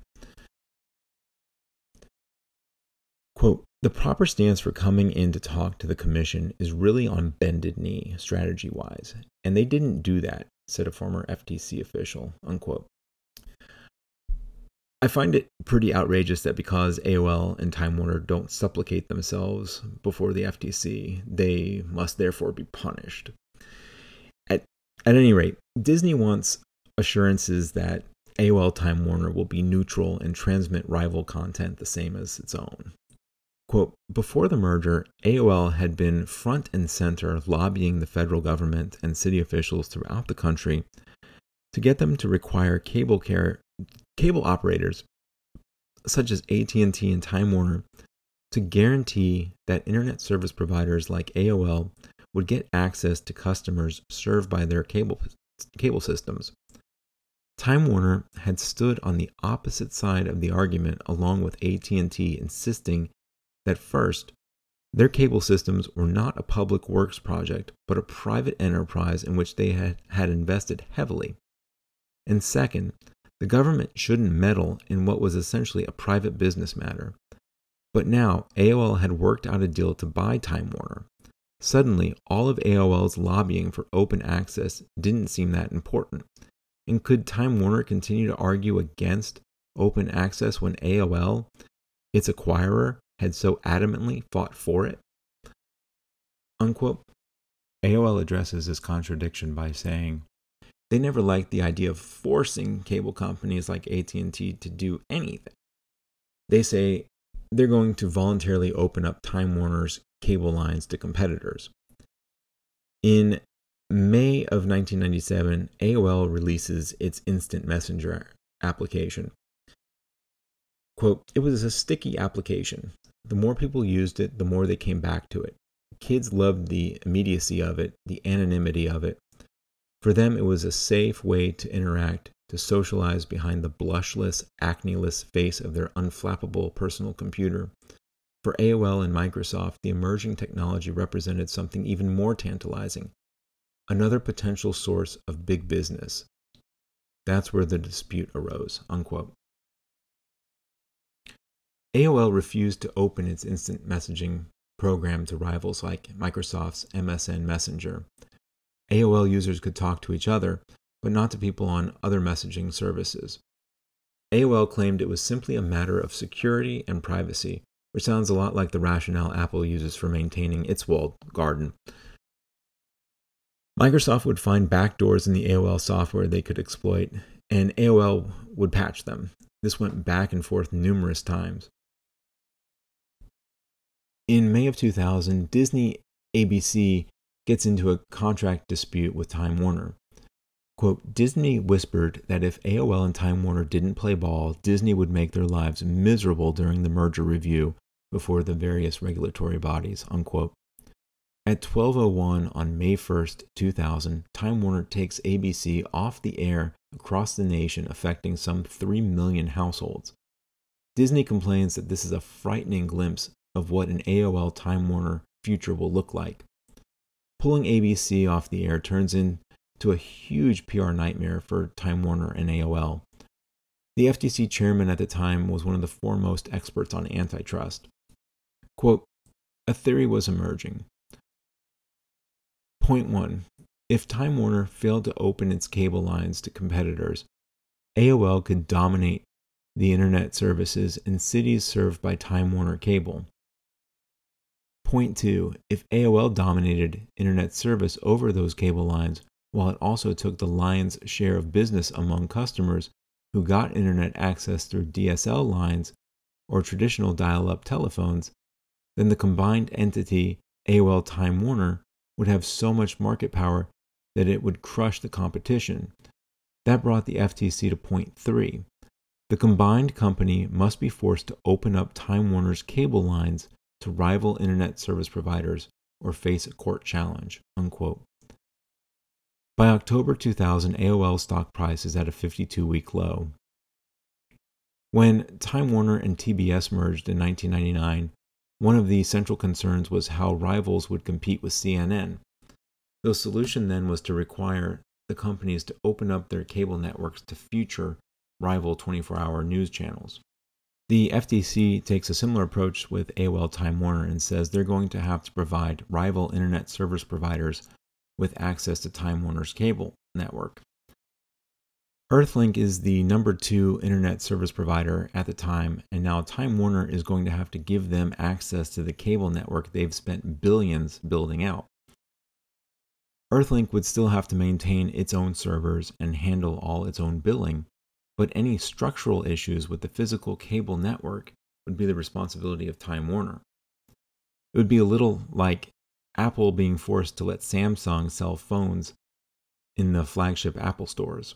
Quote, the proper stance for coming in to talk to the commission is really on bended knee, strategy wise, and they didn't do that said a former FTC official. Unquote. I find it pretty outrageous that because AOL and Time Warner don't supplicate themselves before the FTC, they must therefore be punished. At, any rate, Disney wants assurances that AOL Time Warner will be neutral and transmit rival content the same as its own. Quote, before the merger, AOL had been front and center lobbying the federal government and city officials throughout the country to get them to require cable care cable operators such as AT&T and Time Warner to guarantee that internet service providers like AOL would get access to customers served by their cable cable systems. Time Warner had stood on the opposite side of the argument along with AT&T insisting that first, their cable systems were not a public works project, but a private enterprise in which they had, had invested heavily. And second, the government shouldn't meddle in what was essentially a private business matter. But now, AOL had worked out a deal to buy Time Warner. Suddenly, all of AOL's lobbying for open access didn't seem that important. And could Time Warner continue to argue against open access when AOL, its acquirer, had so adamantly fought for it? Unquote. AOL addresses this contradiction by saying they never liked the idea of forcing cable companies like AT&T to do anything. They say they're going to voluntarily open up Time Warner's cable lines to competitors. In May of 1997, AOL releases its instant messenger application. Quote, it was a sticky application. The more people used it, the more they came back to it. Kids loved the immediacy of it, the anonymity of it. For them, it was a safe way to interact, to socialize behind the blushless, acne-less face of their unflappable personal computer. For AOL and Microsoft, the emerging technology represented something even more tantalizing another potential source of big business. That's where the dispute arose. Unquote. AOL refused to open its instant messaging program to rivals like Microsoft's MSN Messenger. AOL users could talk to each other, but not to people on other messaging services. AOL claimed it was simply a matter of security and privacy, which sounds a lot like the rationale Apple uses for maintaining its walled garden. Microsoft would find backdoors in the AOL software they could exploit, and AOL would patch them. This went back and forth numerous times. In May of 2000, Disney ABC gets into a contract dispute with Time Warner. Quote, Disney whispered that if AOL and Time Warner didn't play ball, Disney would make their lives miserable during the merger review before the various regulatory bodies, unquote. At 12:01 on May 1st, 2000, Time Warner takes ABC off the air across the nation, affecting some 3 million households. Disney complains that this is a frightening glimpse of what an AOL Time Warner future will look like. Pulling ABC off the air turns into a huge PR nightmare for Time Warner and AOL. The FTC chairman at the time was one of the foremost experts on antitrust. Quote, a theory was emerging. Point one if Time Warner failed to open its cable lines to competitors, AOL could dominate the internet services in cities served by Time Warner Cable. Point two if AOL dominated internet service over those cable lines, while it also took the lion's share of business among customers who got internet access through DSL lines or traditional dial up telephones, then the combined entity AOL Time Warner would have so much market power that it would crush the competition. That brought the FTC to point three. The combined company must be forced to open up Time Warner's cable lines to rival internet service providers or face a court challenge. Unquote. By October 2000, AOL stock price is at a 52 week low. When Time Warner and TBS merged in 1999, one of the central concerns was how rivals would compete with CNN. The solution then was to require the companies to open up their cable networks to future rival 24 hour news channels. The FTC takes a similar approach with AOL Time Warner and says they're going to have to provide rival internet service providers with access to Time Warner's cable network. Earthlink is the number two internet service provider at the time, and now Time Warner is going to have to give them access to the cable network they've spent billions building out. Earthlink would still have to maintain its own servers and handle all its own billing, but any structural issues with the physical cable network would be the responsibility of Time Warner. It would be a little like Apple being forced to let Samsung sell phones in the flagship Apple stores.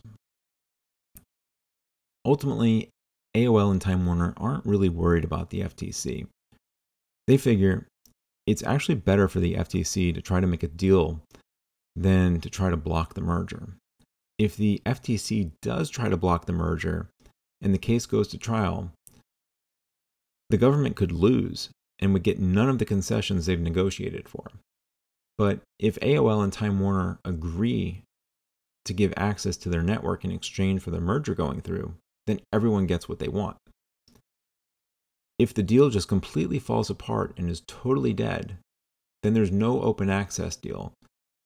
Ultimately, AOL and Time Warner aren't really worried about the FTC. They figure it's actually better for the FTC to try to make a deal than to try to block the merger. If the FTC does try to block the merger and the case goes to trial, the government could lose and would get none of the concessions they've negotiated for. But if AOL and Time Warner agree to give access to their network in exchange for the merger going through, then everyone gets what they want. If the deal just completely falls apart and is totally dead, then there's no open access deal,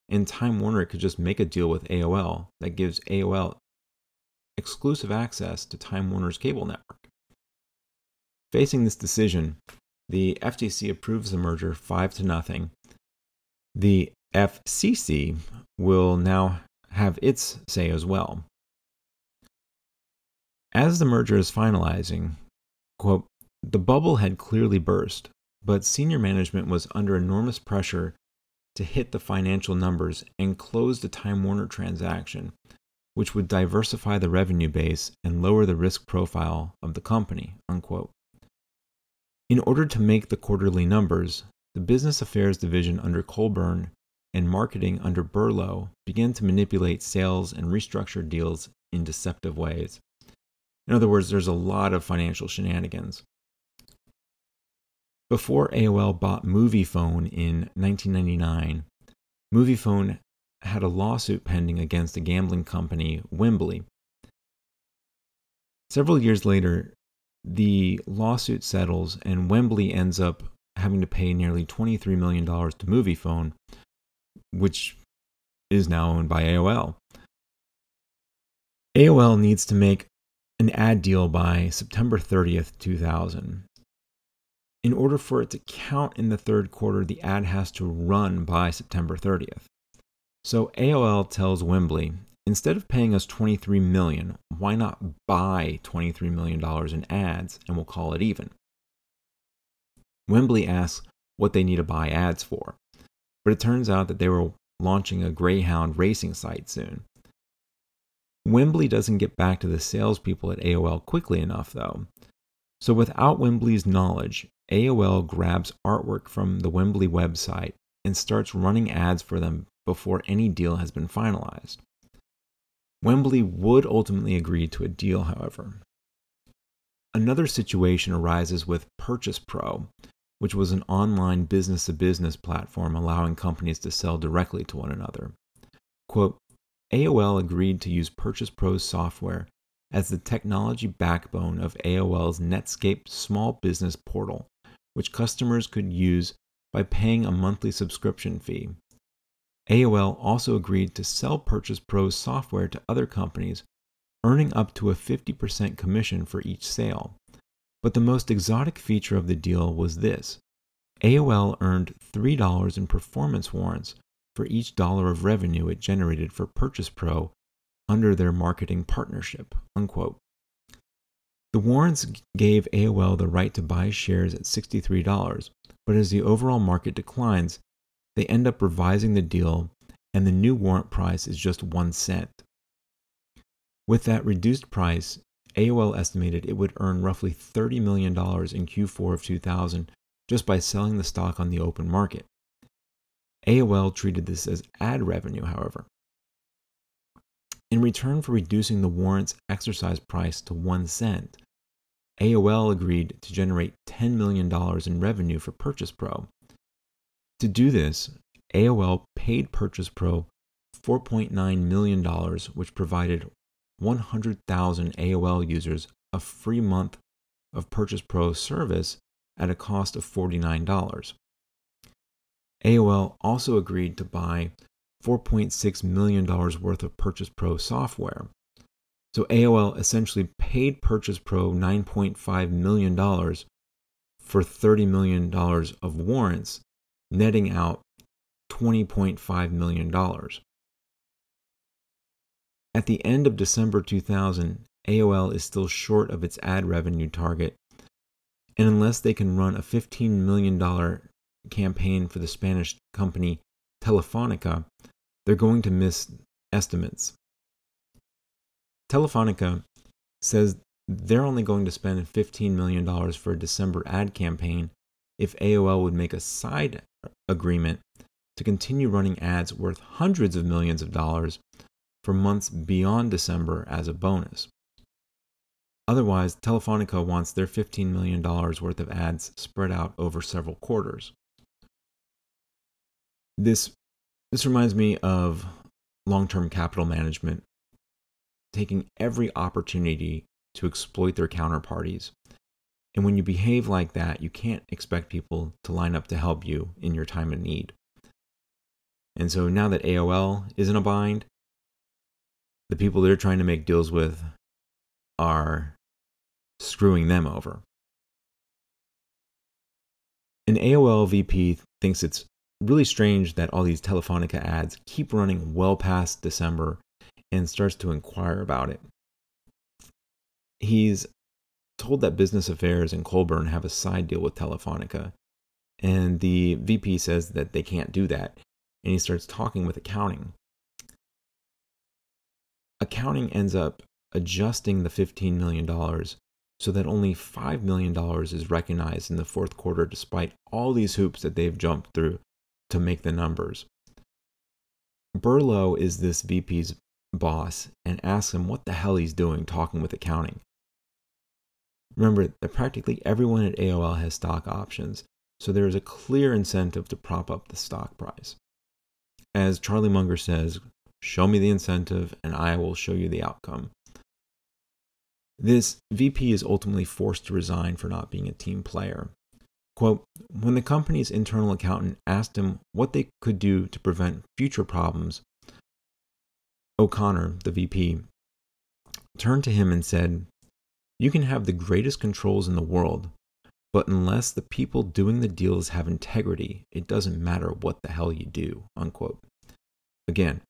and Time Warner could just make a deal with AOL that gives AOL exclusive access to Time Warner's cable network. Facing this decision, the FTC approves the merger 5 to nothing. The FCC will now have its say as well. As the merger is finalizing, quote, the bubble had clearly burst, but senior management was under enormous pressure to hit the financial numbers and close the Time Warner transaction, which would diversify the revenue base and lower the risk profile of the company. Unquote. In order to make the quarterly numbers, the business affairs division under Colburn and marketing under Berlow began to manipulate sales and restructure deals in deceptive ways. In other words, there's a lot of financial shenanigans. Before AOL bought Moviefone in 1999, Moviefone had a lawsuit pending against a gambling company, Wembley. Several years later, the lawsuit settles, and Wembley ends up having to pay nearly $23 million to Moviefone, which is now owned by AOL. AOL needs to make an ad deal by September 30th, 2000 in order for it to count in the third quarter, the ad has to run by September 30th. So AOL tells Wembley, instead of paying us 23 million, why not buy 23 million dollars in ads and we'll call it even. Wembley asks what they need to buy ads for, but it turns out that they were launching a Greyhound racing site soon. Wembley doesn't get back to the salespeople at AOL quickly enough, though. So, without Wembley's knowledge, AOL grabs artwork from the Wembley website and starts running ads for them before any deal has been finalized. Wembley would ultimately agree to a deal, however. Another situation arises with Purchase Pro, which was an online business to business platform allowing companies to sell directly to one another. Quote, AOL agreed to use Purchase Pro's software as the technology backbone of AOL's Netscape small business portal, which customers could use by paying a monthly subscription fee. AOL also agreed to sell Purchase Pro's software to other companies, earning up to a 50% commission for each sale. But the most exotic feature of the deal was this AOL earned $3 in performance warrants for each dollar of revenue it generated for Purchase Pro under their marketing partnership. Unquote. The warrants gave AOL the right to buy shares at $63, but as the overall market declines, they end up revising the deal and the new warrant price is just one cent. With that reduced price, AOL estimated it would earn roughly $30 million in Q4 of 2000 just by selling the stock on the open market. AOL treated this as ad revenue, however. In return for reducing the warrant's exercise price to one cent, AOL agreed to generate $10 million in revenue for Purchase Pro. To do this, AOL paid Purchase Pro $4.9 million, which provided 100,000 AOL users a free month of Purchase Pro service at a cost of $49. AOL also agreed to buy $4.6 million worth of Purchase Pro software. So AOL essentially paid Purchase Pro $9.5 million for $30 million of warrants, netting out $20.5 million. At the end of December 2000, AOL is still short of its ad revenue target, and unless they can run a $15 million campaign for the Spanish company Telefonica, they're going to miss estimates. Telefonica says they're only going to spend $15 million for a December ad campaign if AOL would make a side agreement to continue running ads worth hundreds of millions of dollars for months beyond December as a bonus. Otherwise, Telefonica wants their $15 million worth of ads spread out over several quarters. This, this reminds me of long term capital management, taking every opportunity to exploit their counterparties. And when you behave like that, you can't expect people to line up to help you in your time of need. And so now that AOL is in a bind, the people they're trying to make deals with are screwing them over. An AOL VP thinks it's really strange that all these Telefonica ads keep running well past December and starts to inquire about it. He's told that Business Affairs and Colburn have a side deal with Telefonica, and the VP says that they can't do that, and he starts talking with accounting accounting ends up adjusting the $15 million so that only $5 million is recognized in the fourth quarter, despite all these hoops that they've jumped through to make the numbers. Berlow is this VP's boss and asks him what the hell he's doing talking with accounting. Remember that practically everyone at AOL has stock options, so there is a clear incentive to prop up the stock price. As Charlie Munger says, Show me the incentive, and I will show you the outcome. This VP is ultimately forced to resign for not being a team player. Quote When the company's internal accountant asked him what they could do to prevent future problems, O'Connor, the VP, turned to him and said, You can have the greatest controls in the world, but unless the people doing the deals have integrity, it doesn't matter what the hell you do. Unquote. Again,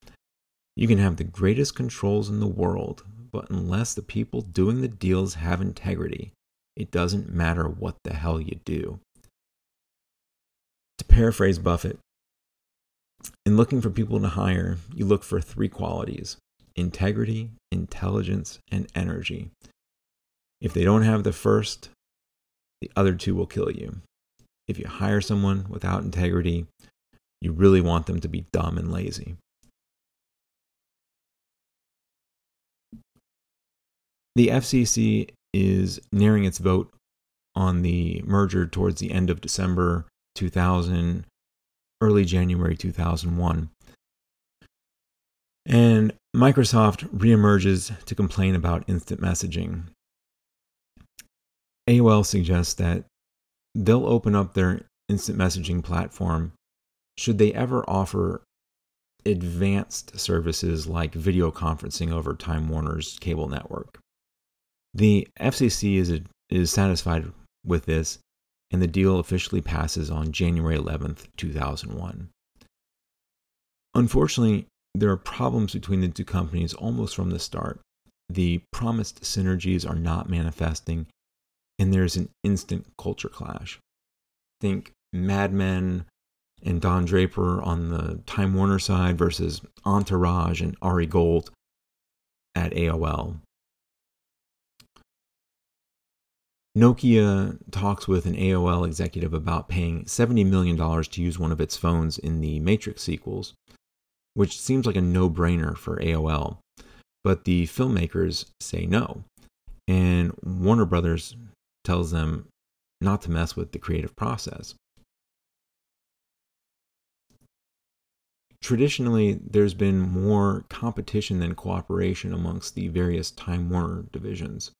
you can have the greatest controls in the world, but unless the people doing the deals have integrity, it doesn't matter what the hell you do. To paraphrase Buffett, in looking for people to hire, you look for three qualities integrity, intelligence, and energy. If they don't have the first, the other two will kill you. If you hire someone without integrity, you really want them to be dumb and lazy. The FCC is nearing its vote on the merger towards the end of December 2000, early January 2001. And Microsoft reemerges to complain about instant messaging. AOL suggests that they'll open up their instant messaging platform should they ever offer advanced services like video conferencing over Time Warner's cable network. The FCC is, is satisfied with this, and the deal officially passes on January 11th, 2001. Unfortunately, there are problems between the two companies almost from the start. The promised synergies are not manifesting, and there's an instant culture clash. Think Mad Men and Don Draper on the Time Warner side versus Entourage and Ari Gold at AOL. Nokia talks with an AOL executive about paying $70 million to use one of its phones in the Matrix sequels, which seems like a no brainer for AOL. But the filmmakers say no. And Warner Brothers tells them not to mess with the creative process. Traditionally, there's been more competition than cooperation amongst the various Time Warner divisions.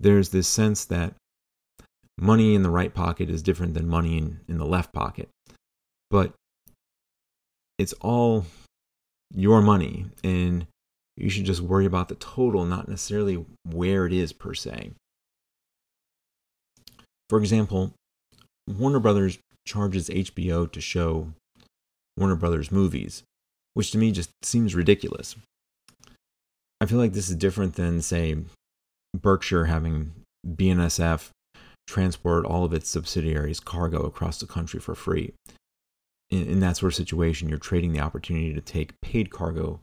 There's this sense that money in the right pocket is different than money in, in the left pocket. But it's all your money, and you should just worry about the total, not necessarily where it is per se. For example, Warner Brothers charges HBO to show Warner Brothers movies, which to me just seems ridiculous. I feel like this is different than, say, Berkshire having BNSF transport all of its subsidiaries cargo across the country for free. In, in, that sort of situation, you're trading the opportunity to take paid cargo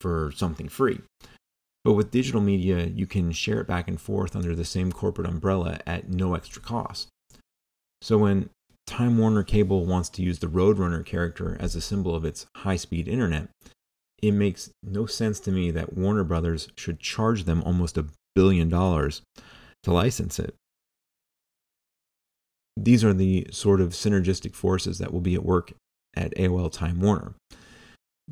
for something free. But with digital media, you can share it back and forth under the same corporate umbrella at no extra cost. So when Time Warner Cable wants to use the Roadrunner character as a symbol of its high speed internet, it makes no sense to me that Warner Brothers should charge them almost a billion dollars to license it. These are the sort of synergistic forces that will be at work at AOL Time Warner.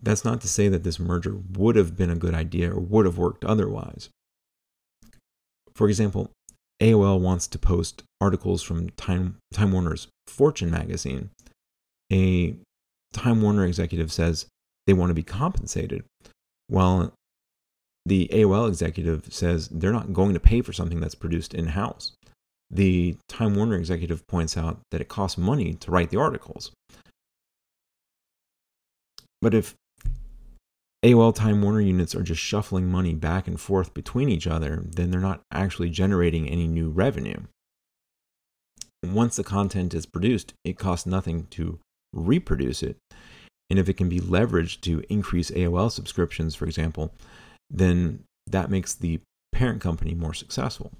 That's not to say that this merger would have been a good idea or would have worked otherwise. For example, AOL wants to post articles from Time, Time Warner's Fortune magazine. A Time Warner executive says they want to be compensated, while the AOL executive says they're not going to pay for something that's produced in house. The Time Warner executive points out that it costs money to write the articles. But if AOL Time Warner units are just shuffling money back and forth between each other, then they're not actually generating any new revenue. Once the content is produced, it costs nothing to reproduce it. And if it can be leveraged to increase AOL subscriptions, for example, then that makes the parent company more successful.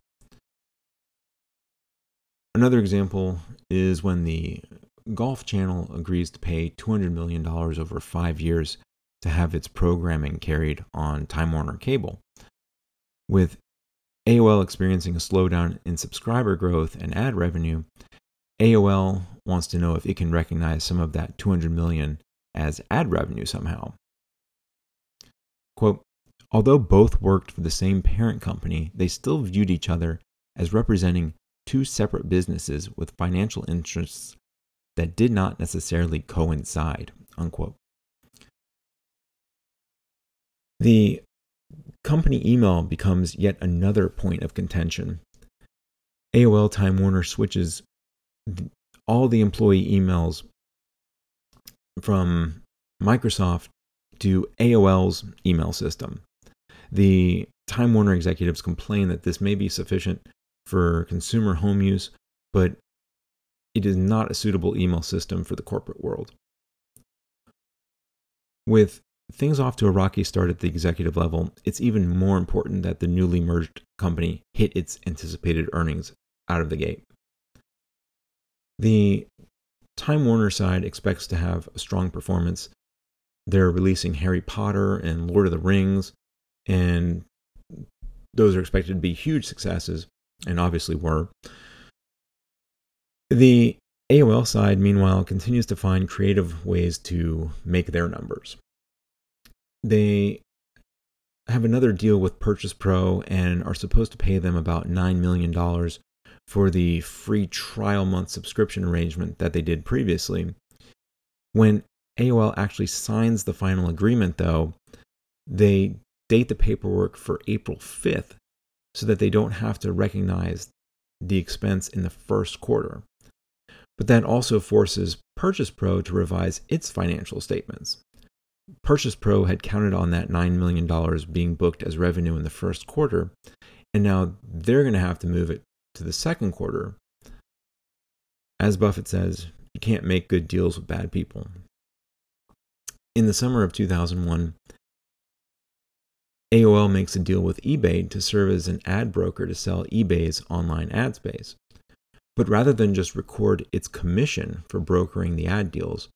Another example is when the Golf Channel agrees to pay $200 million over five years to have its programming carried on Time Warner Cable. With AOL experiencing a slowdown in subscriber growth and ad revenue, AOL wants to know if it can recognize some of that 200 million as ad revenue somehow. Quote, although both worked for the same parent company, they still viewed each other as representing two separate businesses with financial interests that did not necessarily coincide. Unquote. The company email becomes yet another point of contention. AOL Time Warner switches all the employee emails from Microsoft to AOL's email system. The Time Warner executives complain that this may be sufficient for consumer home use, but it is not a suitable email system for the corporate world. With things off to a rocky start at the executive level, it's even more important that the newly merged company hit its anticipated earnings out of the gate. The Time Warner side expects to have a strong performance. They're releasing Harry Potter and Lord of the Rings, and those are expected to be huge successes, and obviously were. The AOL side, meanwhile, continues to find creative ways to make their numbers. They have another deal with Purchase Pro and are supposed to pay them about $9 million for the free trial month subscription arrangement that they did previously. When AOL actually signs the final agreement, though, they date the paperwork for April 5th so that they don't have to recognize the expense in the first quarter. But that also forces Purchase Pro to revise its financial statements. Purchase Pro had counted on that $9 million being booked as revenue in the first quarter, and now they're going to have to move it to the second quarter. As Buffett says, you can't make good deals with bad people. In the summer of 2001, AOL makes a deal with eBay to serve as an ad broker to sell eBay's online ad space. But rather than just record its commission for brokering the ad deals,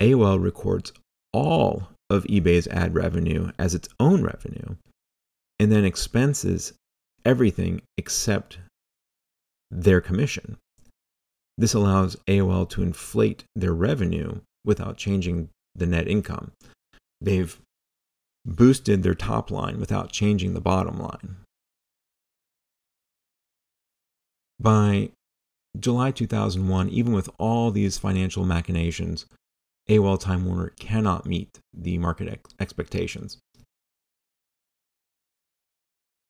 AOL records all of eBay's ad revenue as its own revenue and then expenses everything except their commission. This allows AOL to inflate their revenue without changing the net income. They've boosted their top line without changing the bottom line. By July 2001, even with all these financial machinations, AOL Time Warner cannot meet the market ex- expectations.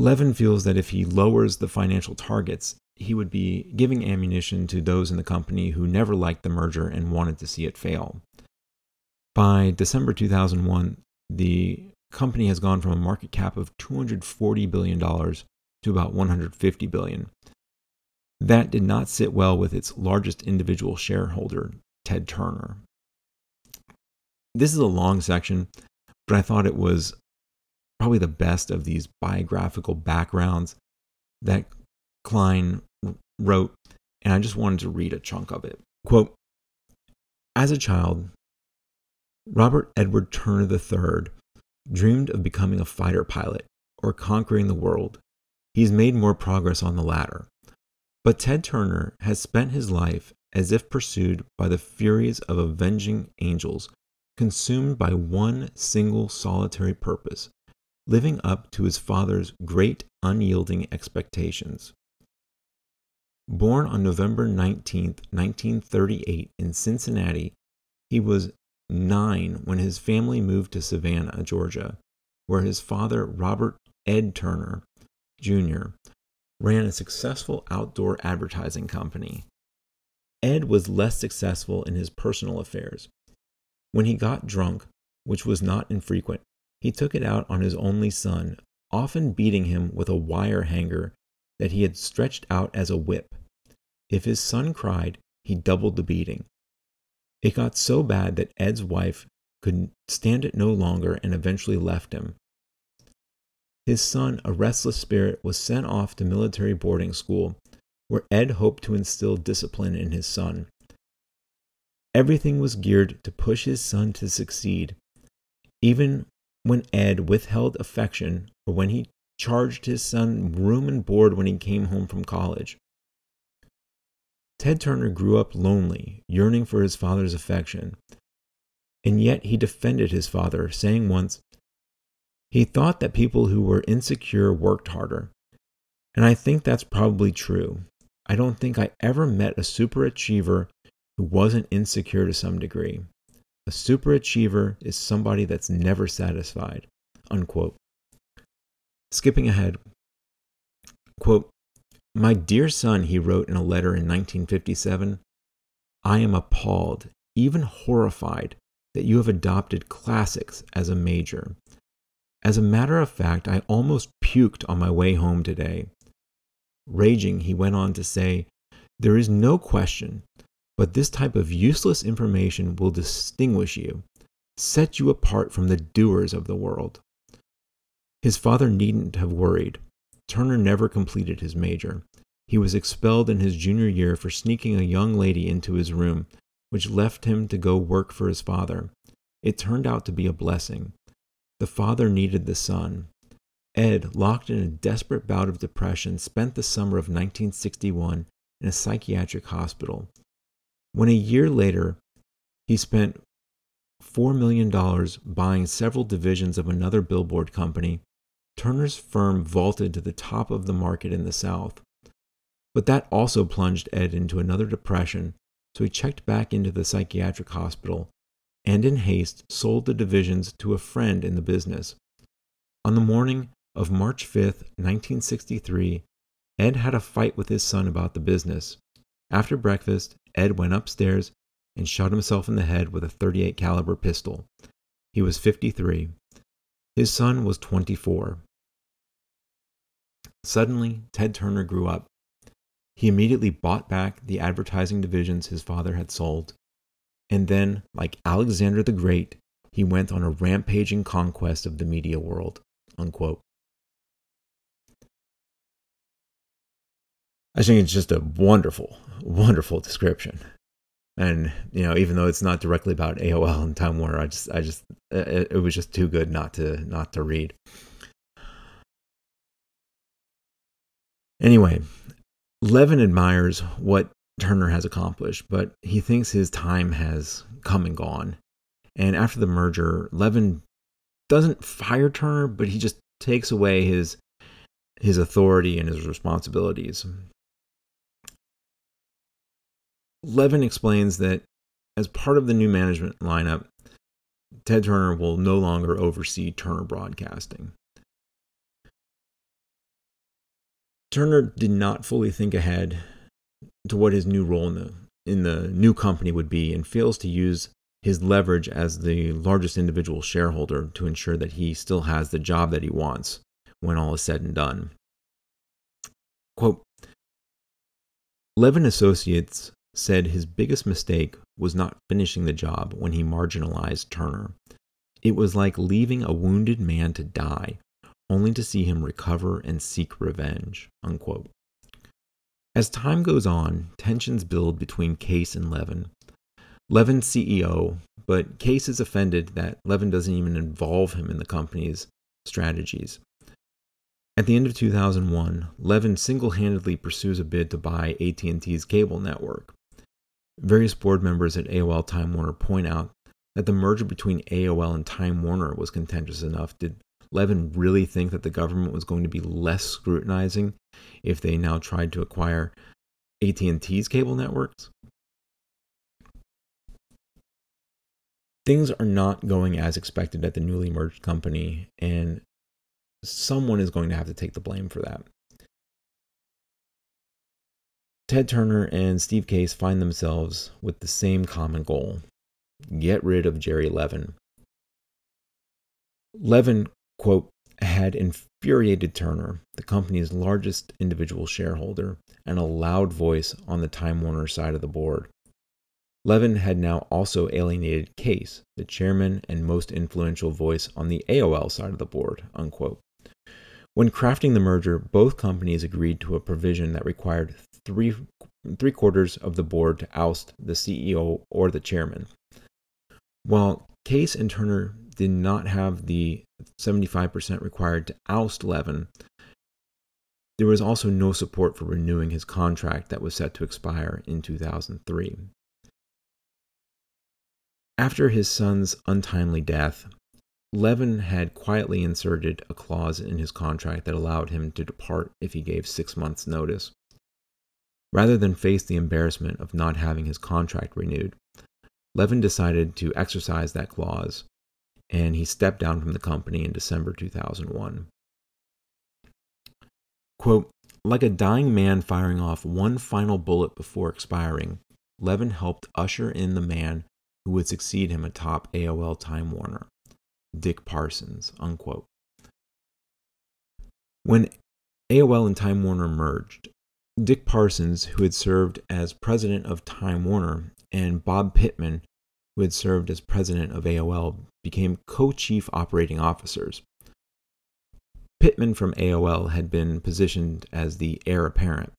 Levin feels that if he lowers the financial targets, he would be giving ammunition to those in the company who never liked the merger and wanted to see it fail. By December 2001, the company has gone from a market cap of $240 billion to about 150 billion, that did not sit well with its largest individual shareholder, Ted Turner. This is a long section, but I thought it was probably the best of these biographical backgrounds that Klein wrote, and I just wanted to read a chunk of it. Quote As a child, Robert Edward Turner III dreamed of becoming a fighter pilot or conquering the world. He's made more progress on the latter. But Ted Turner has spent his life as if pursued by the furies of avenging angels, consumed by one single solitary purpose living up to his father's great unyielding expectations. Born on November 19, 1938, in Cincinnati, he was nine when his family moved to Savannah, Georgia, where his father, Robert Ed Turner Jr., ran a successful outdoor advertising company. Ed was less successful in his personal affairs. When he got drunk, which was not infrequent, he took it out on his only son, often beating him with a wire hanger that he had stretched out as a whip. If his son cried, he doubled the beating. It got so bad that Ed's wife could stand it no longer and eventually left him, his son, a restless spirit, was sent off to military boarding school, where Ed hoped to instill discipline in his son. Everything was geared to push his son to succeed. Even when Ed withheld affection or when he charged his son room and board when he came home from college. Ted Turner grew up lonely, yearning for his father's affection. And yet he defended his father, saying once, he thought that people who were insecure worked harder. And I think that's probably true. I don't think I ever met a superachiever who wasn't insecure to some degree. A superachiever is somebody that's never satisfied. Unquote. Skipping ahead. Quote, My dear son, he wrote in a letter in 1957, I am appalled, even horrified, that you have adopted classics as a major. As a matter of fact, I almost puked on my way home today. Raging, he went on to say, There is no question, but this type of useless information will distinguish you. set you apart from the doers of the world. His father needn't have worried. Turner never completed his major. He was expelled in his junior year for sneaking a young lady into his room, which left him to go work for his father. It turned out to be a blessing. The father needed the son. Ed, locked in a desperate bout of depression, spent the summer of 1961 in a psychiatric hospital. When a year later, he spent $4 million buying several divisions of another billboard company, Turner's firm vaulted to the top of the market in the South. But that also plunged Ed into another depression, so he checked back into the psychiatric hospital and in haste sold the divisions to a friend in the business. On the morning of March 5, 1963, Ed had a fight with his son about the business. After breakfast, Ed went upstairs and shot himself in the head with a 38 caliber pistol. He was 53. His son was 24. Suddenly, Ted Turner grew up. He immediately bought back the advertising divisions his father had sold. And then, like Alexander the Great, he went on a rampaging conquest of the media world. Unquote. I think it's just a wonderful, wonderful description. And you know, even though it's not directly about AOL and Time Warner, I just, I just, it, it was just too good not to, not to read. Anyway, Levin admires what Turner has accomplished, but he thinks his time has come and gone. And after the merger, Levin doesn't fire Turner, but he just takes away his his authority and his responsibilities. Levin explains that as part of the new management lineup, Ted Turner will no longer oversee Turner Broadcasting. Turner did not fully think ahead to what his new role in the in the new company would be and fails to use his leverage as the largest individual shareholder to ensure that he still has the job that he wants when all is said and done. Quote Levin Associates said his biggest mistake was not finishing the job when he marginalized Turner. It was like leaving a wounded man to die, only to see him recover and seek revenge. Unquote. As time goes on, tensions build between Case and Levin. Levin's CEO, but Case is offended that Levin doesn't even involve him in the company's strategies. At the end of 2001, Levin single-handedly pursues a bid to buy AT&T's cable network. Various board members at AOL Time Warner point out that the merger between AOL and Time Warner was contentious enough. Did Levin really think that the government was going to be less scrutinizing if they now tried to acquire AT&T's cable networks? Things are not going as expected at the newly merged company and someone is going to have to take the blame for that. Ted Turner and Steve Case find themselves with the same common goal get rid of Jerry Levin. Levin, quote, had infuriated Turner, the company's largest individual shareholder, and a loud voice on the Time Warner side of the board. Levin had now also alienated Case, the chairman and most influential voice on the AOL side of the board. Unquote. When crafting the merger, both companies agreed to a provision that required three, three quarters of the board to oust the CEO or the chairman. While Case and Turner did not have the 75% required to oust Levin, there was also no support for renewing his contract that was set to expire in 2003. After his son's untimely death, Levin had quietly inserted a clause in his contract that allowed him to depart if he gave six months' notice. Rather than face the embarrassment of not having his contract renewed, Levin decided to exercise that clause, and he stepped down from the company in December 2001. Quote, like a dying man firing off one final bullet before expiring, Levin helped usher in the man who would succeed him atop AOL Time Warner, Dick Parsons. Unquote. When AOL and Time Warner merged, Dick Parsons, who had served as president of Time Warner, and Bob Pittman, who had served as president of AOL, became co chief operating officers. Pittman from AOL had been positioned as the heir apparent.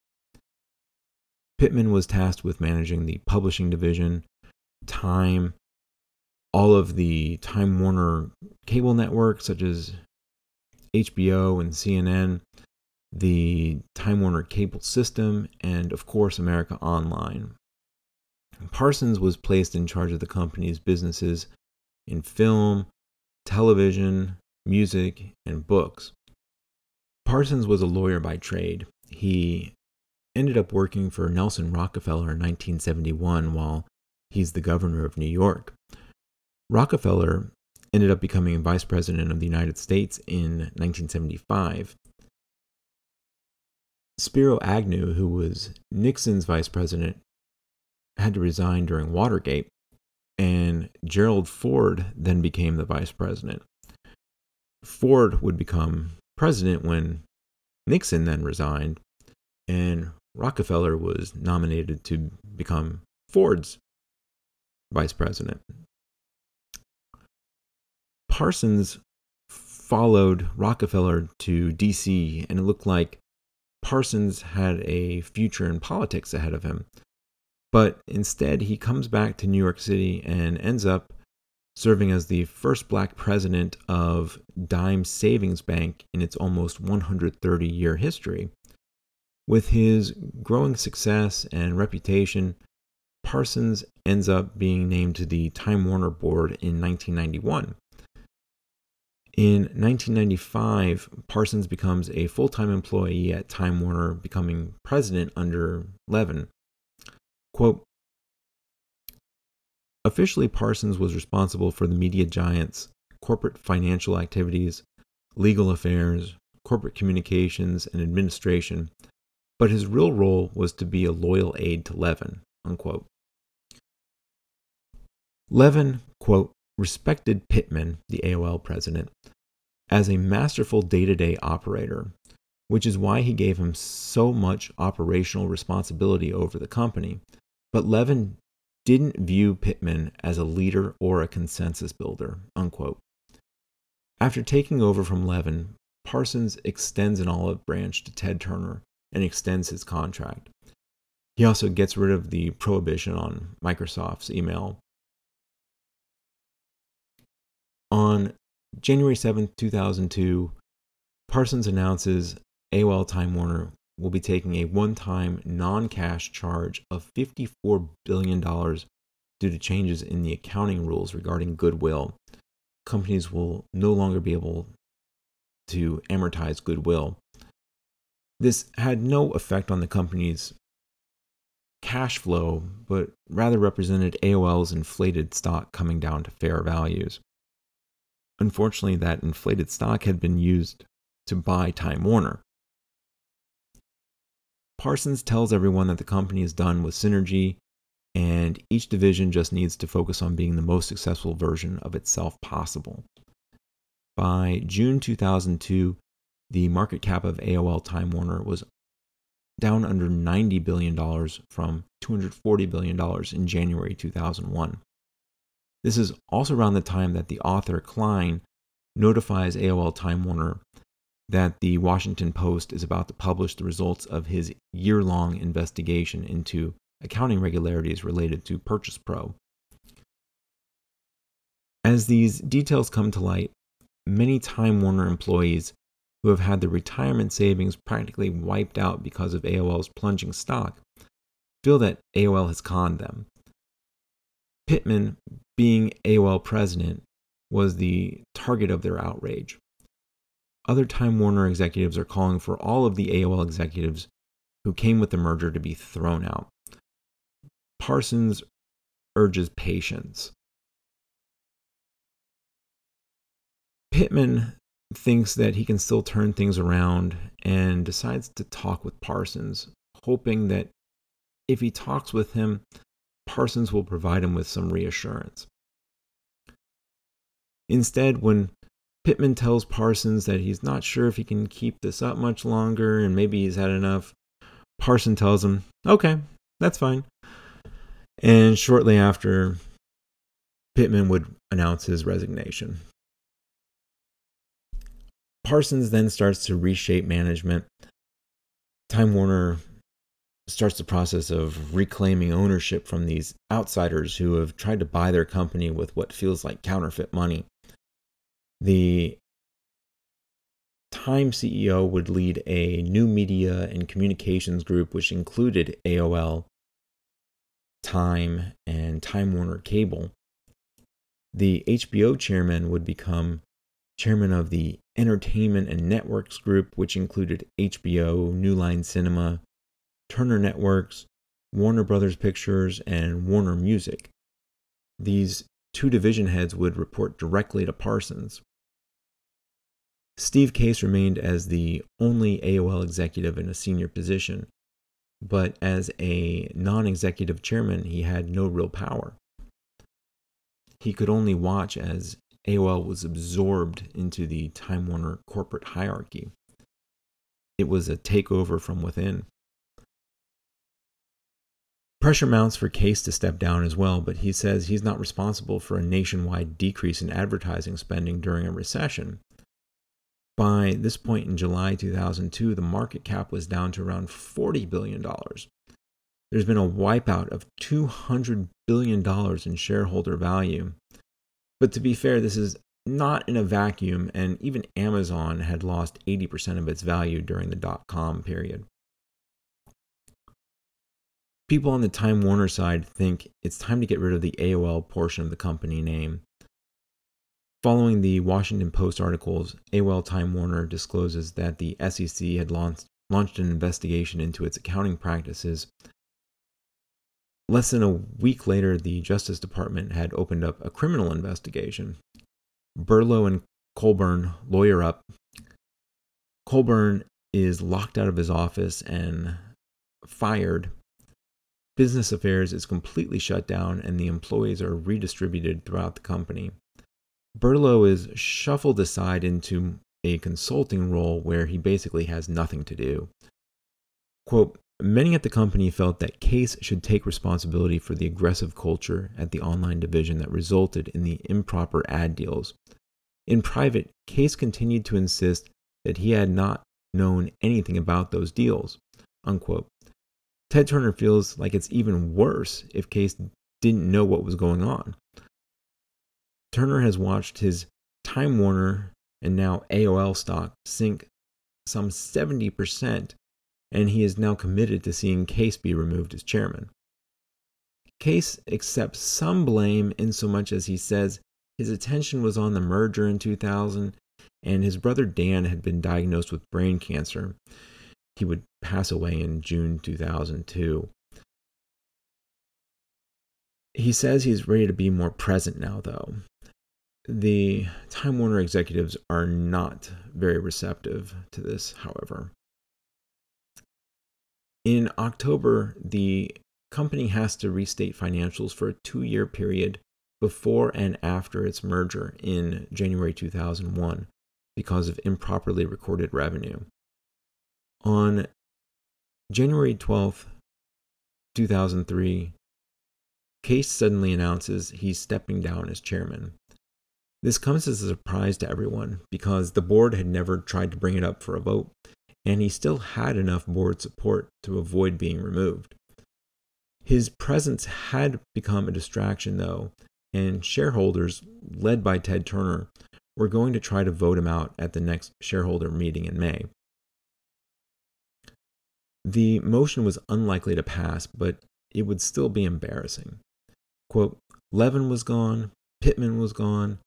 Pittman was tasked with managing the publishing division, Time, all of the Time Warner cable networks, such as HBO and CNN, the Time Warner cable system, and of course, America Online. Parsons was placed in charge of the company's businesses in film, television, music, and books. Parsons was a lawyer by trade. He ended up working for Nelson Rockefeller in 1971 while he's the governor of New York. Rockefeller ended up becoming vice president of the United States in 1975. Spiro Agnew, who was Nixon's vice president, had to resign during Watergate, and Gerald Ford then became the vice president. Ford would become president when Nixon then resigned, and Rockefeller was nominated to become Ford's vice president. Parsons followed Rockefeller to DC, and it looked like Parsons had a future in politics ahead of him. But instead, he comes back to New York City and ends up serving as the first black president of Dime Savings Bank in its almost 130 year history. With his growing success and reputation, Parsons ends up being named to the Time Warner board in 1991. In 1995, Parsons becomes a full time employee at Time Warner, becoming president under Levin. Quote Officially, Parsons was responsible for the media giant's corporate financial activities, legal affairs, corporate communications, and administration, but his real role was to be a loyal aide to Levin. Unquote. Levin, quote, respected Pittman, the AOL president, as a masterful day to day operator, which is why he gave him so much operational responsibility over the company but Levin didn't view Pittman as a leader or a consensus builder. Unquote. After taking over from Levin, Parsons extends an olive branch to Ted Turner and extends his contract. He also gets rid of the prohibition on Microsoft's email. On January 7, 2002, Parsons announces AOL Time Warner will be taking a one time non cash charge of $54 billion due to changes in the accounting rules regarding goodwill. Companies will no longer be able to amortize goodwill. This had no effect on the company's cash flow, but rather represented AOL's inflated stock coming down to fair values. Unfortunately, that inflated stock had been used to buy Time Warner. Parsons tells everyone that the company is done with synergy and each division just needs to focus on being the most successful version of itself possible. By June 2002, the market cap of AOL Time Warner was down under $90 billion from $240 billion in January 2001. This is also around the time that the author Klein notifies AOL Time Warner that the Washington Post is about to publish the results of his year long investigation into accounting regularities related to Purchase Pro. As these details come to light, many Time Warner employees who have had their retirement savings practically wiped out because of AOL's plunging stock feel that AOL has conned them. Pittman, being AOL president, was the target of their outrage. Other Time Warner executives are calling for all of the AOL executives who came with the merger to be thrown out. Parsons urges patience. Pittman thinks that he can still turn things around and decides to talk with Parsons, hoping that if he talks with him, Parsons will provide him with some reassurance. Instead, when Pittman tells Parsons that he's not sure if he can keep this up much longer and maybe he's had enough. Parson tells him, okay, that's fine. And shortly after, Pittman would announce his resignation. Parsons then starts to reshape management. Time Warner starts the process of reclaiming ownership from these outsiders who have tried to buy their company with what feels like counterfeit money. The Time CEO would lead a new media and communications group, which included AOL, Time, and Time Warner Cable. The HBO chairman would become chairman of the Entertainment and Networks Group, which included HBO, New Line Cinema, Turner Networks, Warner Brothers Pictures, and Warner Music. These two division heads would report directly to Parsons. Steve Case remained as the only AOL executive in a senior position, but as a non executive chairman, he had no real power. He could only watch as AOL was absorbed into the Time Warner corporate hierarchy. It was a takeover from within. Pressure mounts for Case to step down as well, but he says he's not responsible for a nationwide decrease in advertising spending during a recession. By this point in July 2002, the market cap was down to around $40 billion. There's been a wipeout of $200 billion in shareholder value. But to be fair, this is not in a vacuum, and even Amazon had lost 80% of its value during the dot com period. People on the Time Warner side think it's time to get rid of the AOL portion of the company name. Following the Washington Post articles, AOL Time Warner discloses that the SEC had launched, launched an investigation into its accounting practices. Less than a week later, the Justice Department had opened up a criminal investigation. Berlow and Colburn lawyer up. Colburn is locked out of his office and fired business affairs is completely shut down and the employees are redistributed throughout the company. Berlow is shuffled aside into a consulting role where he basically has nothing to do. Quote, Many at the company felt that Case should take responsibility for the aggressive culture at the online division that resulted in the improper ad deals. In private, Case continued to insist that he had not known anything about those deals. Unquote. Ted Turner feels like it's even worse if Case didn't know what was going on. Turner has watched his Time Warner and now AOL stock sink some 70%, and he is now committed to seeing Case be removed as chairman. Case accepts some blame in so much as he says his attention was on the merger in 2000 and his brother Dan had been diagnosed with brain cancer he would pass away in June 2002. He says he's ready to be more present now, though. The Time Warner executives are not very receptive to this, however. In October, the company has to restate financials for a two year period before and after its merger in January 2001 because of improperly recorded revenue. On January 12th, 2003, Case suddenly announces he's stepping down as chairman. This comes as a surprise to everyone because the board had never tried to bring it up for a vote, and he still had enough board support to avoid being removed. His presence had become a distraction, though, and shareholders, led by Ted Turner, were going to try to vote him out at the next shareholder meeting in May. The motion was unlikely to pass, but it would still be embarrassing. Quote, Levin was gone, Pittman was gone,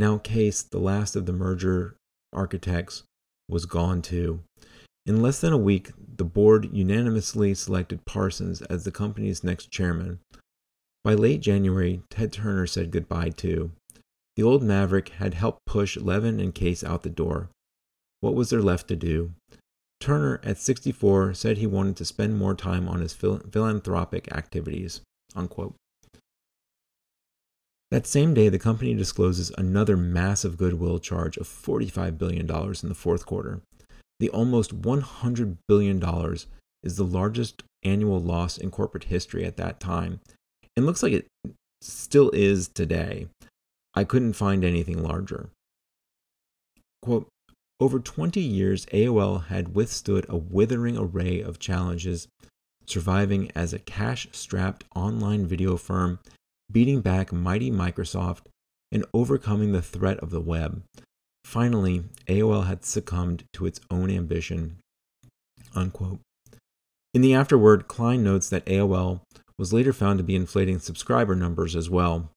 now Case, the last of the merger architects, was gone too. In less than a week, the board unanimously selected Parsons as the company's next chairman. By late January, Ted Turner said goodbye too. The old maverick had helped push Levin and Case out the door. What was there left to do? Turner, at 64, said he wanted to spend more time on his phil- philanthropic activities. Unquote. That same day, the company discloses another massive goodwill charge of $45 billion in the fourth quarter. The almost $100 billion is the largest annual loss in corporate history at that time, and looks like it still is today. I couldn't find anything larger. Quote, over 20 years, AOL had withstood a withering array of challenges, surviving as a cash strapped online video firm, beating back mighty Microsoft, and overcoming the threat of the web. Finally, AOL had succumbed to its own ambition. Unquote. In the afterword, Klein notes that AOL was later found to be inflating subscriber numbers as well.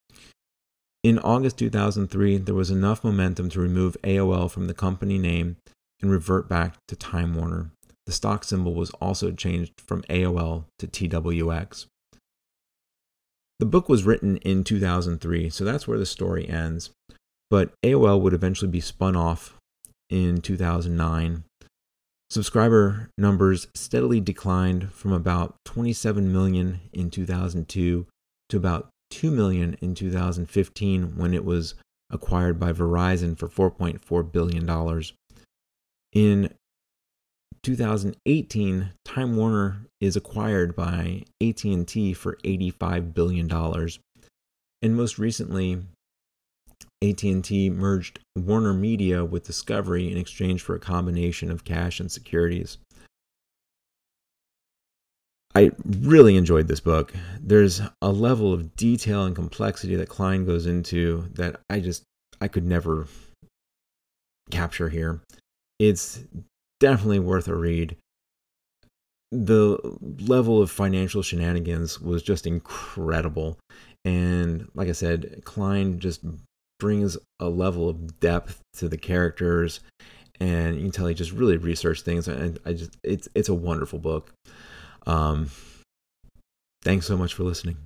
In August 2003, there was enough momentum to remove AOL from the company name and revert back to Time Warner. The stock symbol was also changed from AOL to TWX. The book was written in 2003, so that's where the story ends. But AOL would eventually be spun off in 2009 Subscriber numbers steadily declined from about 27 million in 2002 to about 2 million in 2015 when it was acquired by Verizon for 4.4 billion dollars. In 2018, Time Warner is acquired by AT&T for 85 billion dollars. And most recently, AT&T merged Warner Media with Discovery in exchange for a combination of cash and securities. I really enjoyed this book. There's a level of detail and complexity that Klein goes into that I just I could never capture here. It's definitely worth a read. The level of financial shenanigans was just incredible. And like I said, Klein just brings a level of depth to the characters and you can tell he just really researched things and i just it's it's a wonderful book um thanks so much for listening